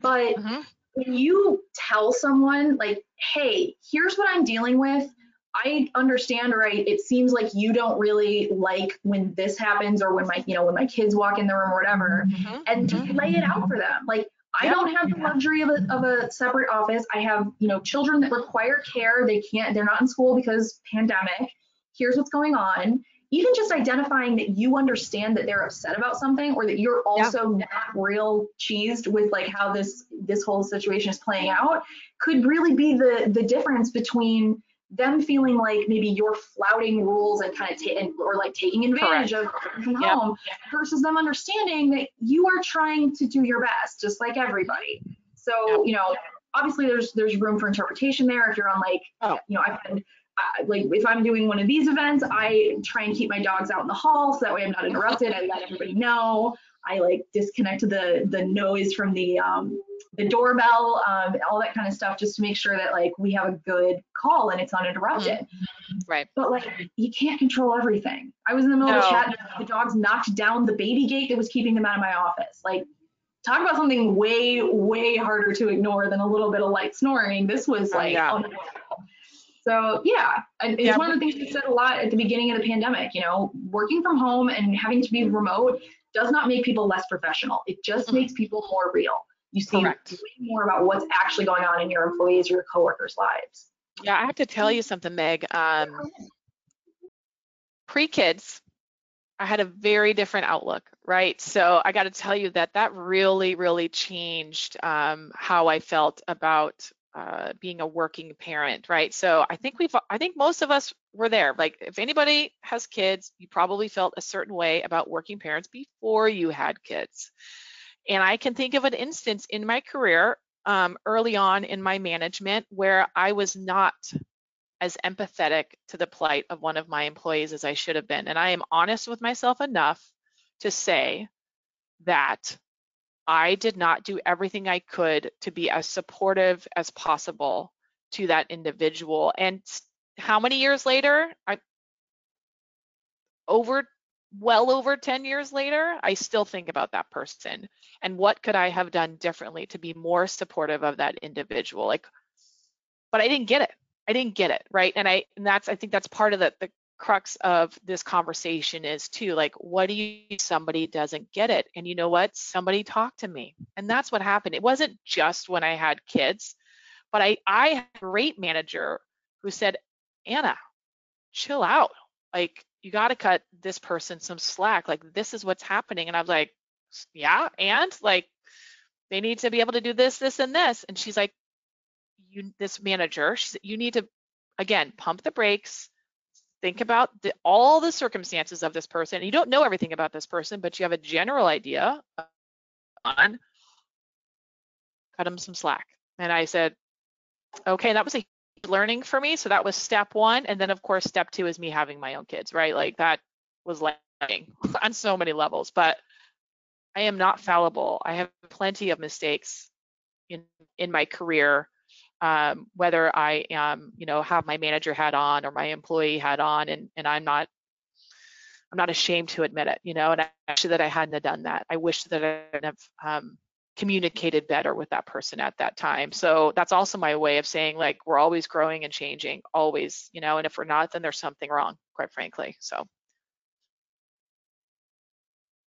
but mm-hmm when you tell someone like, hey, here's what I'm dealing with, I understand, right it seems like you don't really like when this happens, or when my, you know, when my kids walk in the room or whatever, mm-hmm. and just lay it out for them. Like, I don't have the luxury of a, of a separate office. I have, you know, children that require care. They can't, they're not in school because pandemic. Here's what's going on even just identifying that you understand that they're upset about something or that you're also yeah. not real cheesed with like how this this whole situation is playing out could really be the the difference between them feeling like maybe you're flouting rules and kind of ta- or like taking advantage Correct. of from yep. home versus them understanding that you are trying to do your best just like everybody so yep. you know obviously there's there's room for interpretation there if you're on like oh. you know i've had like if I'm doing one of these events, I try and keep my dogs out in the hall so that way I'm not interrupted. I let everybody know. I like disconnect the the noise from the um, the doorbell, um, all that kind of stuff, just to make sure that like we have a good call and it's uninterrupted. Mm-hmm. Right. But like you can't control everything. I was in the middle no. of a chat and the dogs knocked down the baby gate that was keeping them out of my office. Like talk about something way, way harder to ignore than a little bit of light snoring. This was Oh, like, yeah. So yeah, it's Yeah. one of the things you said a lot at the beginning of the pandemic. You know, working from home and having to be remote does not make people less professional. It just Mhm. makes people more real. You see Correct. way more about what's actually going on in your employees or your coworkers' lives. Yeah, I have to tell you something, Meg. Um, pre-kids, I had a very different outlook, right? So I got to tell you that that really, really changed um, how I felt about uh, being a working parent, right? So I think we've, I think most of us were there. Like, if anybody has kids, you probably felt a certain way about working parents before you had kids. And I can think of an instance in my career um, early on in my management where I was not as empathetic to the plight of one of my employees as I should have been. And I am honest with myself enough to say that I did not do everything I could to be as supportive as possible to that individual. And how many years later? I over well over 10 years later, I still think about that person and what could I have done differently to be more supportive of that individual? Like, but I didn't get it. I didn't get it, right? And I and that's I think that's part of the the crux of this conversation is too like what do you somebody doesn't get it? And you know what? Somebody talked to me. And that's what happened. It wasn't just when i had kids but i i had a great manager who said anna chill out. Like you got to cut this person some slack. Like this is what's happening. And i was like yeah and like they need to be able to do this this and this. And she's like you this manager she said you need to again pump the brakes think about the, all the circumstances of this person. You don't know everything about this person but you have a general idea on cut them some slack. And i said okay that was a learning for me. So that was step one. And then of course step two is me having my own kids right? Like that was learning [laughs] on so many levels. But i am not fallible. I have plenty of mistakes in in my career um, whether I am, you know, have my manager hat on or my employee hat on, and and I'm not, I'm not ashamed to admit it, you know, and I wish that I hadn't have done that. I wish that I would have um, communicated better with that person at that time. So that's also my way of saying like we're always growing and changing, always, you know, and if we're not, then there's something wrong, quite frankly. So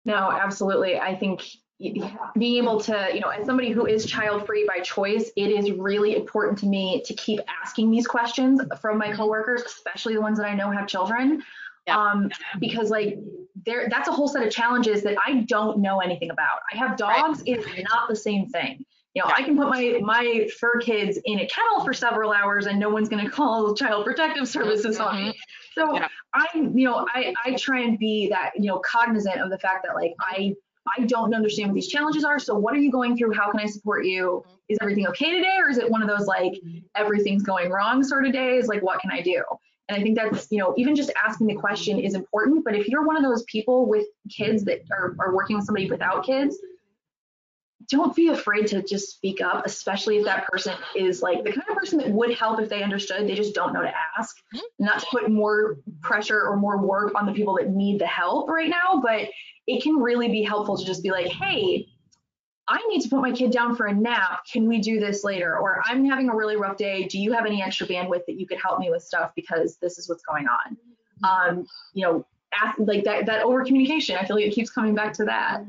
No, absolutely. I think being able to, you know, as somebody who is child free by choice, it is really important to me to keep asking these questions from my coworkers, especially the ones that I know have children. Yeah. Um, because like there that's a whole set of challenges that I don't know anything about. I have dogs, it is not the same thing. You know, Yeah. I can put my my fur kids in a kennel for several hours and no one's gonna call child protective services on me. So Yeah. I, you know, I, I try and be that, you know, cognizant of the fact that like I, I don't understand what these challenges are. So what are you going through? How can I support you? Is everything okay today? Or is it one of those like everything's going wrong sort of days? Like what can I do? And I think that's, you know, even just asking the question is important. But if you're one of those people with kids that are, are working with somebody without kids, don't be afraid to just speak up, especially if that person is like the kind of person that would help if they understood. They just don't know to ask. Mm-hmm. Not to put more pressure or more work on the people that need the help right now, but it can really be helpful to just be like, hey, I need to put my kid down for a nap. Can we do this later? Or I'm having a really rough day. Do you have any extra bandwidth that you could help me with stuff because this is what's going on? Um, you know, ask, like that that over communication. I feel like it keeps coming back to that.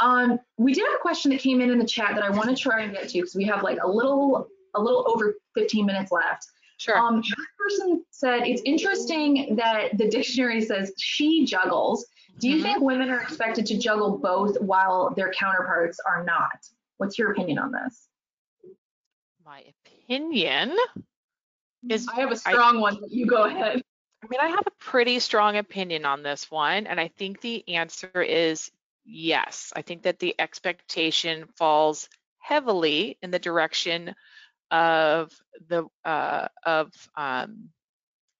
Um, we did have a question that came in in the chat that I want to try and get to because we have like a little a little over 15 minutes left. sure. Um, this person said it's interesting that the dictionary says she juggles. Do you think women are expected to juggle both while their counterparts are not? What's your opinion on this? My opinion is I have a strong one, but you go ahead. I mean, I have a pretty strong opinion on this one, and I think the answer is yes. I think that the expectation falls heavily in the direction of the uh, of um,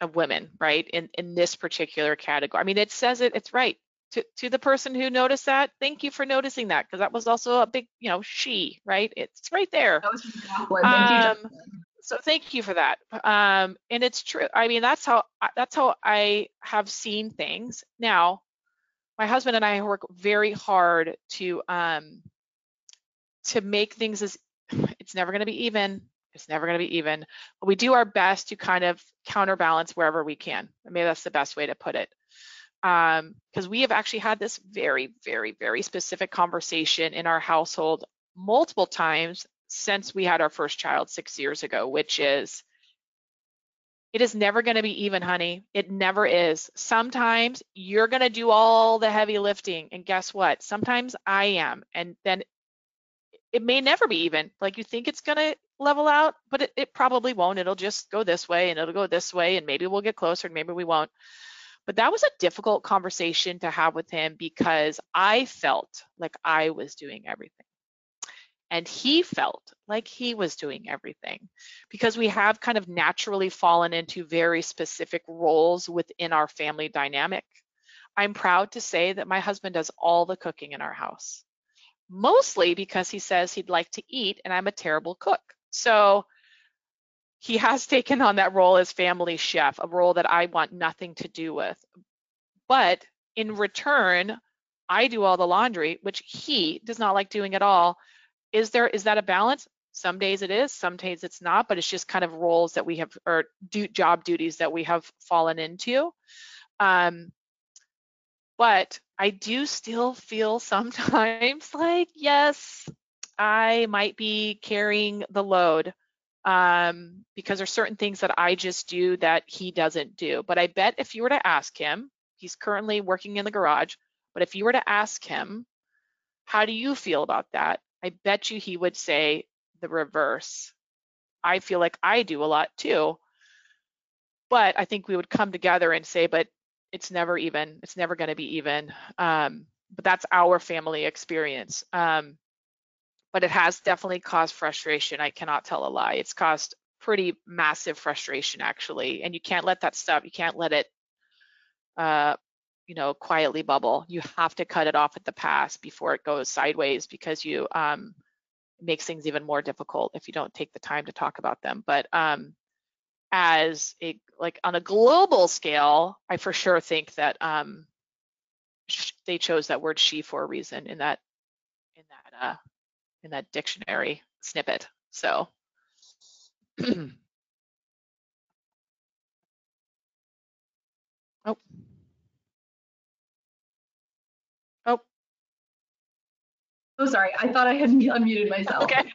of women, right? In in this particular category. I mean, it says it. It's right. To, to the person who noticed that, thank you for noticing that because that was also a big, you know, she, right? It's right there. That was from Jacqueline. Thank you, Um, so thank you for that. Um, and it's true. I mean, that's how that's how I have seen things. Now, my husband and I work very hard to um, to make things as [sighs] it's never going to be even it's never going to be even but we do our best to kind of counterbalance wherever we can maybe that's the best way to put it because um, we have actually had this very very very specific conversation in our household multiple times since we had our first child six years ago which is it is never going to be even, honey. It never is. Sometimes you're going to do all the heavy lifting. And guess what? Sometimes I am. And then it may never be even. Like you think it's going to level out, but it, it probably won't. It'll just go this way and it'll go this way. And maybe we'll get closer and maybe we won't. But that was a difficult conversation to have with him because I felt like I was doing everything and he felt like he was doing everything because we have kind of naturally fallen into very specific roles within our family dynamic. I'm proud to say that my husband does all the cooking in our house, mostly because he says he'd like to eat and I'm a terrible cook. So he has taken on that role as family chef, a role that I want nothing to do with. But in return, I do all the laundry, which he does not like doing at all is there is that a balance? Some days it is, some days it's not, but it's just kind of roles that we have or do, job duties that we have fallen into. Um, but I do still feel [laughs] sometimes like, yes, I might be carrying the load um, because there's certain things that I just do that he doesn't do. But I bet if you were to ask him, he's currently working in the garage, but if you were to ask him, how do you feel about that? I bet you he would say the reverse. I feel like I do a lot too. But I think we would come together and say, but it's never even, it's never going to be even. Um, but that's our family experience. Um, but it has definitely caused frustration. I cannot tell a lie. It's caused pretty massive frustration actually. And you can't let that stop. you can't let it uh, you know, quietly bubble. You have to cut it off at the pass before it goes sideways because you um, makes things even more difficult if you don't take the time to talk about them. But um, as a like on a global scale, I for sure think that um, they chose that word she for a reason in that in that uh, in that dictionary snippet. So. [clears throat] oh. Oh, Oh, sorry. I thought I had [laughs] unmuted myself. Okay.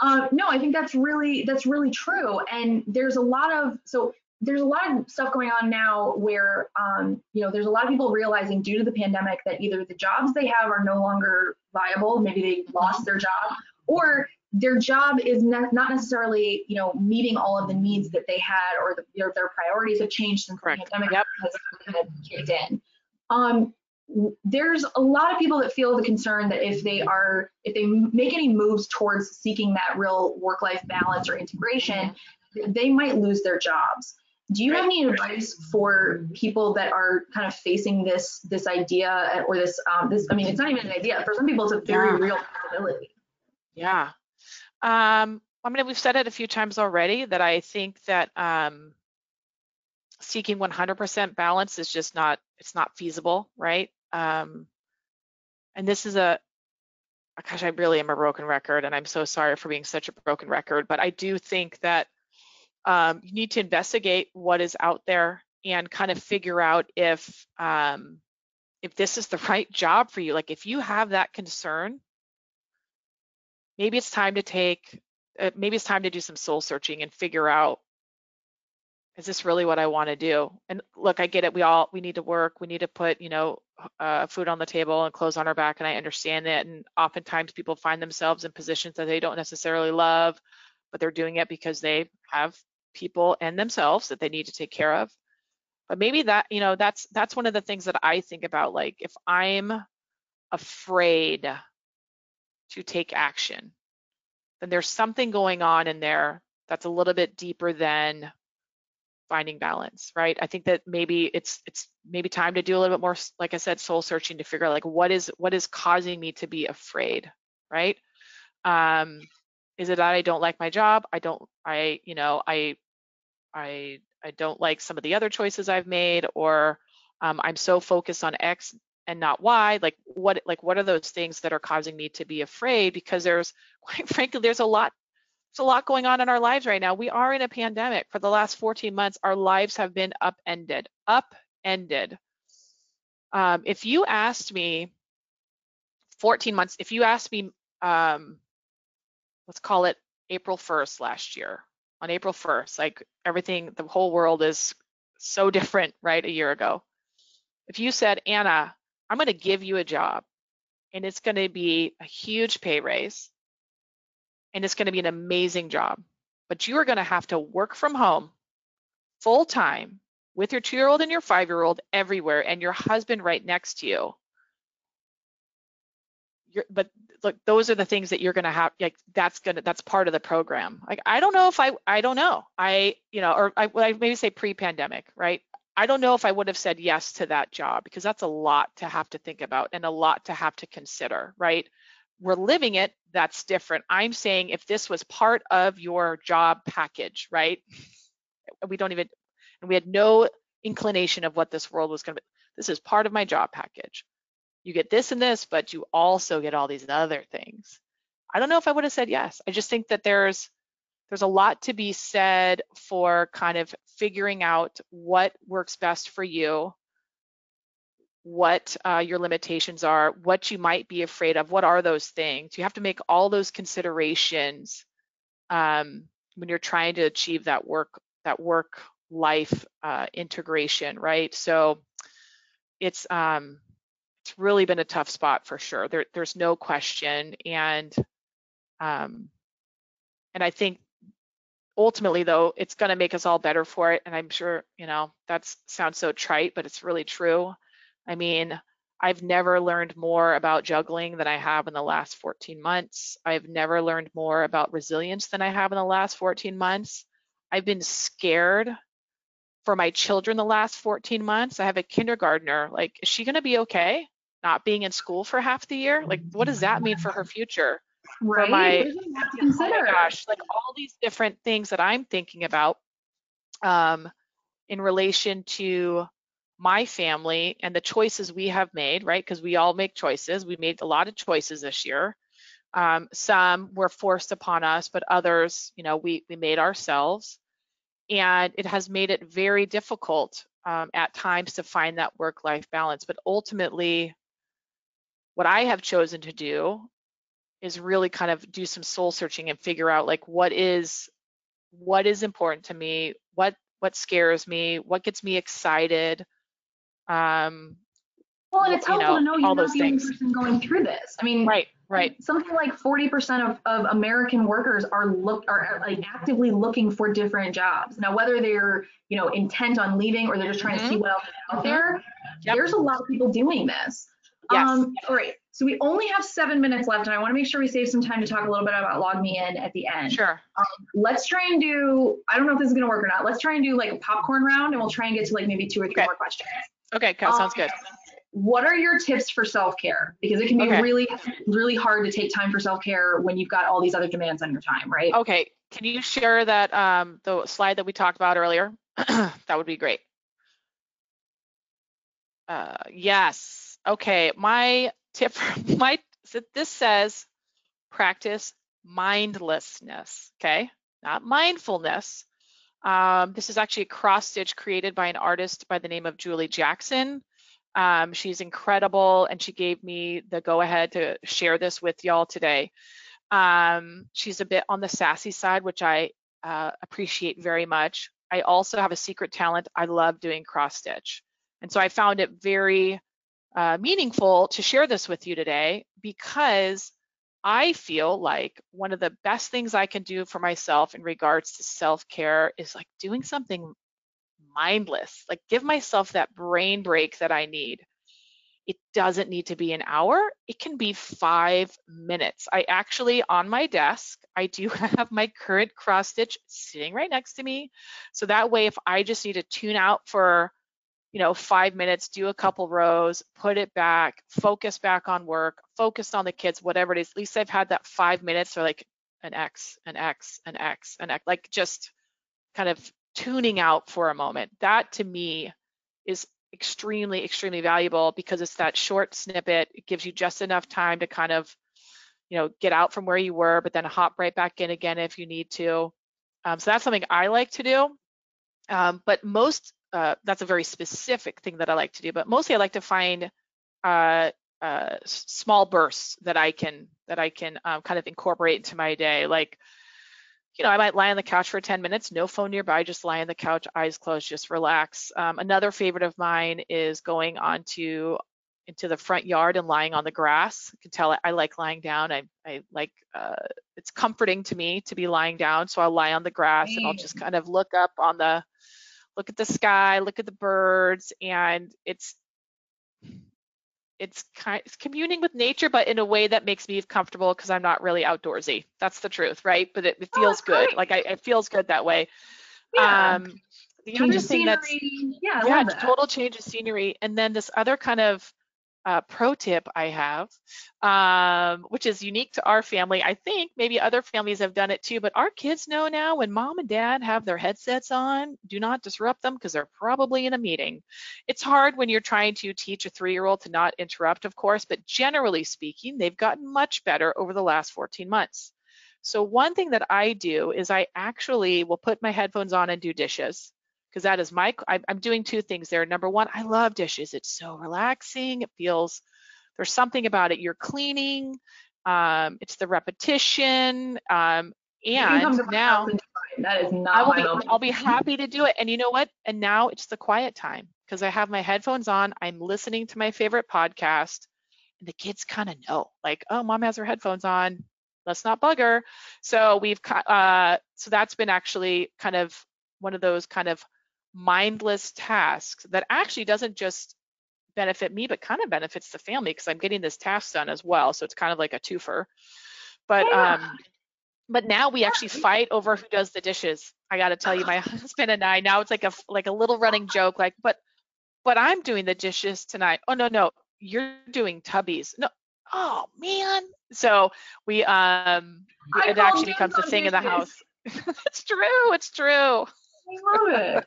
Uh, no, I think that's really that's really true. And there's a lot of so there's a lot of stuff going on now where um, you know there's a lot of people realizing due to the pandemic that either the jobs they have are no longer viable, maybe they lost their job, or their job is not necessarily you know meeting all of the needs that they had, or the, their, their priorities have changed since Correct. the pandemic yep. has kind of kicked in. Um, there's a lot of people that feel the concern that if they are if they make any moves towards seeking that real work life balance or integration they might lose their jobs do you have any advice for people that are kind of facing this this idea or this um, this i mean it's not even an idea for some people it's a very yeah. real possibility. Yeah. Um i mean we've said it a few times already that i think that um seeking 100% balance is just not it's not feasible right? Um, and this is a, gosh, I really am a broken record, and I'm so sorry for being such a broken record, but I do think that um, you need to investigate what is out there and kind of figure out if um, if this is the [laughs] right job for you. Like if you have that concern, maybe it's time to take, uh, maybe it's time to do some soul searching and figure out is this really what I want to do? And look, I get it. We all we need to work. We need to put you know uh, food on the table and clothes on our back, and I understand that. And oftentimes people find themselves in positions that they don't necessarily love, but they're doing it because they have people and themselves that they need to take care of. But maybe that you know that's that's one of the things that I think about. Like if I'm afraid to take action, then there's something going on in there that's a little bit deeper than finding balance, right? I think that maybe it's it's maybe time to do a little bit more, like I said, soul searching to figure out like what is what is causing me to be afraid, right? Um, is it that I don't like my job? I don't, I, you know, I, I, I don't like some of the other choices I've made, or um, I'm so focused on X and not Y. like what like what are those things that are causing me to be afraid because there's [laughs] quite frankly there's a lot there's a lot going on in our lives right now we are in a pandemic for the last 14 months our lives have been upended upended um, if you asked me 14 months if you asked me um, let's call it april 1st last year on april 1st like everything the whole world is so different right a year ago if you said anna I'm going to give you a job and it's going to be a huge pay raise and it's going to be an amazing job. But you are going to have to work from home full time with your two year old and your five year old everywhere and your husband right next to you. You're, but look, those are the things that you're going to have. Like that's going to that's part of the program. Like I don't know if I I don't know I you know or I, I maybe say pre pandemic right I don't know if I would have said yes to that job because that's a lot to have to think about and a lot to have to consider, right? We're living it, that's different. I'm saying if this was part of your job package, right? We don't even, and we had no inclination of what this world was going to be. This is part of my job package. You get this and this, but you also get all these other things. I don't know if I would have said yes. I just think that there's there's a lot to be said for kind of figuring out what works best for you, what uh, your limitations are, what you might be afraid of, what are those things. You have to make all those considerations um, when you're trying to achieve that work that work life uh, integration, right? So it's um, it's really been a tough spot for sure. There, there's no question, and um, and I think ultimately though it's going to make us all better for it. And i'm sure you know that sounds so trite but it's really true. I mean i've never learned more about juggling than i have in the last 14 months. I've never learned more about resilience than i have in the last 14 months. I've been scared for my children the last 14 months. I have a kindergartner. Like is she going to be okay not being in school for half the year like what does that mean for her future right? for my, oh my gosh, like all these different things that I'm thinking about um, in relation to my family and the choices we have made, right? Because we all make choices. We made a lot of choices this year. Um, some were forced upon us, but others, you know, we we made ourselves, and it has made it very difficult um, at times to find that work-life balance. But ultimately, what I have chosen to do is really kind of do some soul searching and figure out like what is what is important to me what what scares me what gets me excited um well and it's helpful know, to know you're not the only person going through this. I mean right right. something like 40% of, of american workers are look are like actively looking for different jobs. Now whether they're you know intent on leaving or they're just trying mm-hmm. to see what else is out there yep. there's a lot of people doing this yes. um all right so we only have seven minutes left, and I want to make sure we save some time to talk a little bit about LogMeIn at the end. Sure. Um, let's try and do, I don't know if this is going to work or not. Let's try and do like a popcorn round, and we'll try and get to like maybe two or three okay. more questions. Okay, um, sounds good. What are your tips for self-care? Because it can be okay. really, really hard to take time for self-care when you've got all these other demands on your time, right? Okay. Can you share that um, the slide that we talked about earlier? [clears throat] that would be great. Uh, yes. Okay. My tip [laughs] my so this says practice mindlessness okay? Not mindfulness. Um, this is actually a cross stitch created by an artist by the name of julie jackson. Um, she's incredible and she gave me the go ahead to share this with y'all today. Um, she's a bit on the sassy side which i uh, appreciate very much. I also have a secret talent. I love doing cross stitch. And so i found it very uh, meaningful to share this with you today because I feel like one of the best things I can do for myself in regards to self care is like doing something mindless, like give myself that brain break that I need. It doesn't need to be an hour, it can be five minutes. I actually, on my desk, I do [laughs] have my current cross stitch sitting right next to me. So that way, if I just need to tune out for you know, five minutes, do a couple rows, put it back, focus back on work, focus on the kids, whatever it is. At least I've had that five minutes or like an X, an X, an X, an X, like just kind of tuning out for a moment. That to me is extremely, extremely valuable because it's that short snippet. It gives you just enough time to kind of, you know, get out from where you were, but then hop right back in again if you need to. Um, so that's something I like to do. Um, but most, uh, that's a very specific thing that I like to do, but mostly I like to find uh, uh, small bursts that I can, that I can um, kind of incorporate into my day. Like, you know, I might lie on the couch for 10 minutes, no phone nearby, just lie on the couch, eyes closed, just relax. Um, another favorite of mine is going onto into the front yard and lying on the grass. You can tell I, I like lying down. I, I like, uh, it's comforting to me to be lying down. So I'll lie on the grass and I'll just kind of look up on the, look at the sky, look at the birds, and it's it's kind it's communing with nature, but in a way that makes me comfortable because I'm not really outdoorsy. That's the truth, right? But it, it oh, feels oh, good. Great. Like I, it feels good that way. Yeah. Um, the change other thing that's yeah, yeah, total change of scenery. And then this other kind of uh, pro tip I have, um, which is unique to our family. I think maybe other families have done it too, but our kids know now when mom and dad have their headsets on, do not disrupt them because they're probably in a meeting. It's hard when you're trying to teach a three year old to not interrupt, of course, but generally speaking, they've gotten much better over the last 14 months. So, one thing that I do is I actually will put my headphones on and do dishes because that is my i'm doing two things there number one i love dishes it's so relaxing it feels there's something about it you're cleaning um, it's the repetition um, and now that is not I will be, I'll be happy to do it. And you know what? And now it's the quiet time because I have my headphones on. I'm listening to my favorite podcast, and the kids kind of know, like, oh, mom has her headphones on. Let's not bug her. So we've, uh, so that's been actually kind of one of those kind of mindless tasks that actually doesn't just benefit me, but kind of benefits the family because I'm getting this task done as well. So it's kind of like a twofer. But yeah. um, but now we actually fight over who does the dishes. I got to tell you, my [laughs] husband and I now it's like a like a little running joke, like, but but I'm doing the dishes tonight. Oh no no, you're doing tubbies. No, oh man. So we um it actually becomes a thing in the house. [laughs] it's true. It's true. I love it.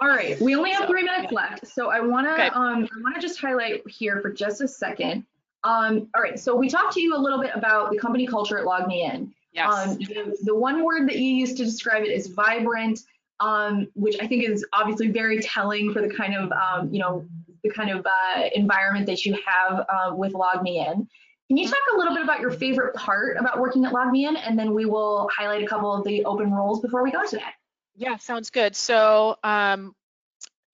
All right, we only have so, three minutes left, so I want to okay. um, I want to just highlight here for just a second. Um, all right, so we talked to you a little bit about the company culture at LogMeIn. Yes. Um, the, the, one word that you used to describe it is vibrant, um, which I think is obviously very telling for the kind of um, you know the kind of uh, environment that you have uh, with LogMeIn. Can you talk a little bit about your favorite part about working at LogMeIn, and then we will highlight a couple of the open roles before we go to that. Yeah, sounds good. So, um,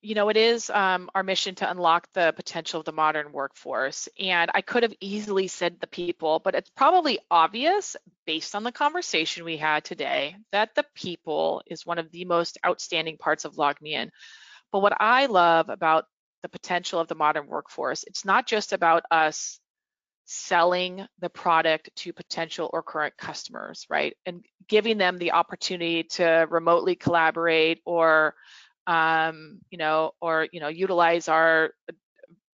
you know, it is um, our mission to unlock the potential of the modern workforce. And I could have easily said the people, but it's probably obvious based on the conversation we had today that the people is one of the most outstanding parts of LogMeIn. But what I love about the potential of the modern workforce, it's not just about us selling the product to potential or current customers, right? And giving them the opportunity to remotely collaborate or, um, you know, or, you know, utilize our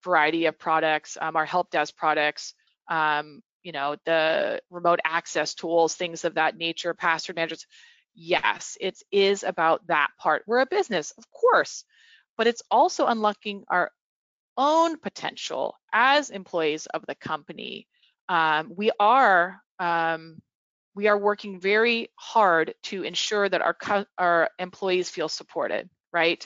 variety of products, um, our help desk products, um, you know, the remote access tools, things of that nature, password managers. Yes, it is about that part. We're a business, of course, but it's also unlocking our own potential as employees of the company. Um, we are um, we are working very hard to ensure that our our employees feel supported. Right,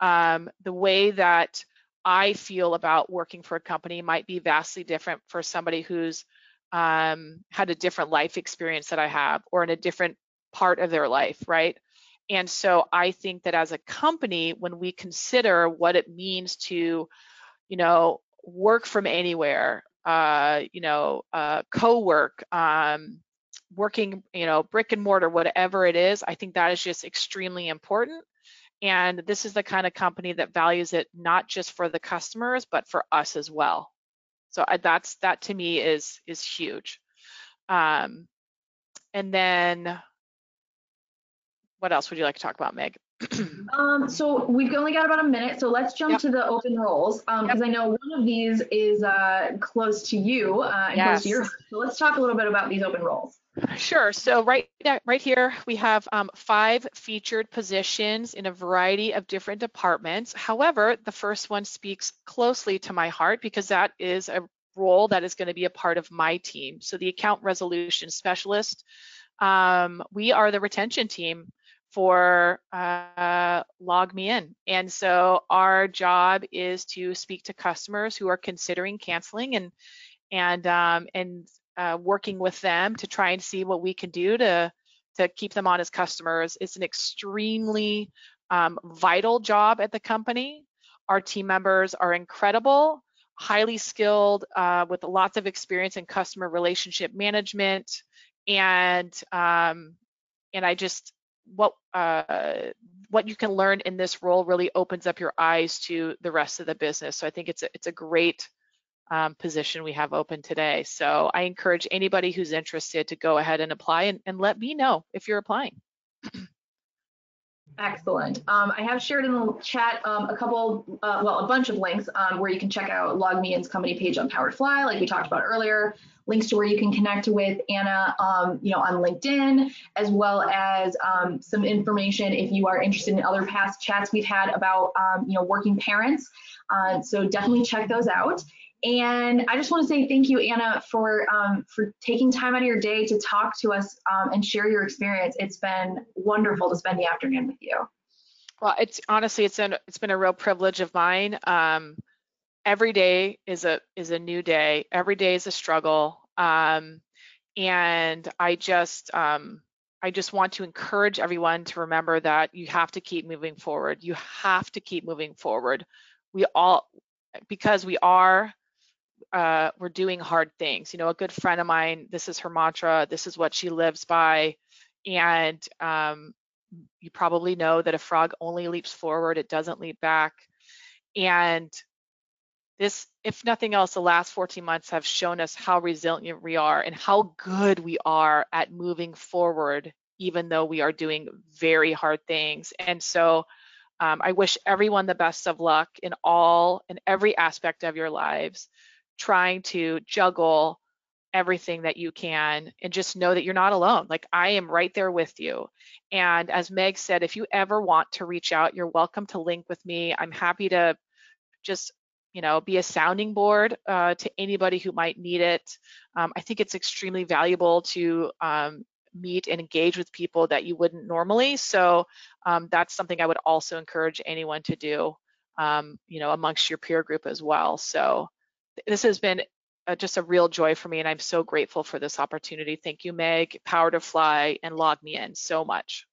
um, the way that I feel about working for a company might be vastly different for somebody who's um, had a different life experience that I have, or in a different part of their life. Right. And so I think that as a company, when we consider what it means to you know, work from anywhere, uh, you know, uh, co-work, um, working, you know, brick and mortar, whatever it is, I think that is just extremely important. And this is the kind of company that values it not just for the customers, but for us as well. So I, that's that to me is is huge. Um, and then what else would you like to talk about, Meg? [clears throat] um, so we've only got about a minute, so let's jump yep. to the open roles because um, yep. I know one of these is uh, close to you uh, and yes. close to your. So let's talk a little bit about these open roles. Sure. So right right here we have um, five featured positions in a variety of different departments. However, the first one speaks closely to my heart because that is a role that is going to be a part of my team. So the account resolution specialist, um, we are the retention team for uh, in, And so our job is to speak to customers who are considering canceling and and um, and uh, working with them to try and see what we can do to to keep them on as customers. It's an extremely um, vital job at the company. Our team members are incredible, highly skilled, uh, with lots of experience in customer relationship management, and um, and I just what uh, what you can learn in this role really opens up your eyes to the rest of the business. So I think it's a, it's a great um, position we have open today. So I encourage anybody who's interested to go ahead and apply and, and let me know if you're applying. Excellent. Um, I have shared in the chat um, a couple, uh, well, a bunch of links um, where you can check out LogMeIn's company page on Power Fly, like we talked about earlier, links to where you can connect with Anna, um, you know, on LinkedIn, as well as um, some information if you are interested in other past chats we've had about, um, you know, working parents. Uh, so definitely check those out. And I just want to say thank you, Anna, for um, for taking time out of your day to talk to us um, and share your experience. It's been wonderful to spend the afternoon with you. Well, it's honestly it's been it's been a real privilege of mine. Um, every day is a is a new day. Every day is a struggle, um, and I just um, I just want to encourage everyone to remember that you have to keep moving forward. You have to keep moving forward. We all because we are uh, we're doing hard things. You know, a good friend of mine, this is her mantra, this is what she lives by. And um, you probably know that a frog only leaps forward, it doesn't leap back. And this, if nothing else, the last 14 months have shown us how resilient we are and how good we are at moving forward, even though we are doing very hard things. And so um, I wish everyone the best of luck in all, in every aspect of your lives trying to juggle everything that you can and just know that you're not alone. Like I am right there with you. And as Meg said, if you ever want to reach out, you're welcome to link with me. I'm happy to just you know be a sounding board uh, to anybody who might need it. Um, I think it's extremely valuable to um, meet and engage with people that you wouldn't normally. So um, that's something I would also encourage anyone to do, um, you know, amongst your peer group as well. So this has been uh, just a real joy for me and I'm so grateful for this opportunity. Thank you, Meg, PowerToFly, and LogMeIn so much.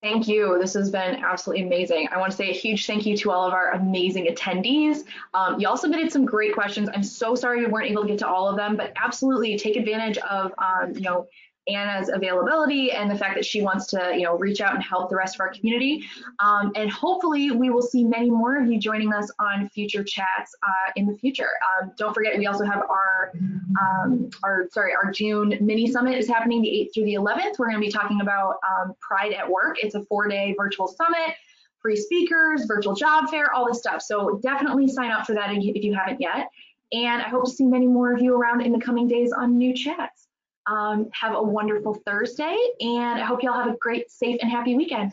Thank you. This has been absolutely amazing. I want to say a huge thank you to all of our amazing attendees. Um, y'all submitted some great questions. I'm so sorry we weren't able to get to all of them, but absolutely take advantage of, um, you know, Anna's availability and the fact that she wants to, you know, reach out and help the rest of our community. Um, and hopefully we will see many more of you joining us on future chats uh, in the future. Um, don't forget, we also have our, um, our, sorry, our June mini summit is happening the 8th through the 11th. We're going to be talking about um, Pride at Work. It's a four-day virtual summit free speakers, virtual job fair, all this stuff. So definitely sign up for that if you haven't yet. And I hope to see many more of you around in the coming days on new chats. Um, have a wonderful Thursday, and I hope you all have a great, safe, and happy weekend.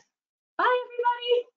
Bye, everybody.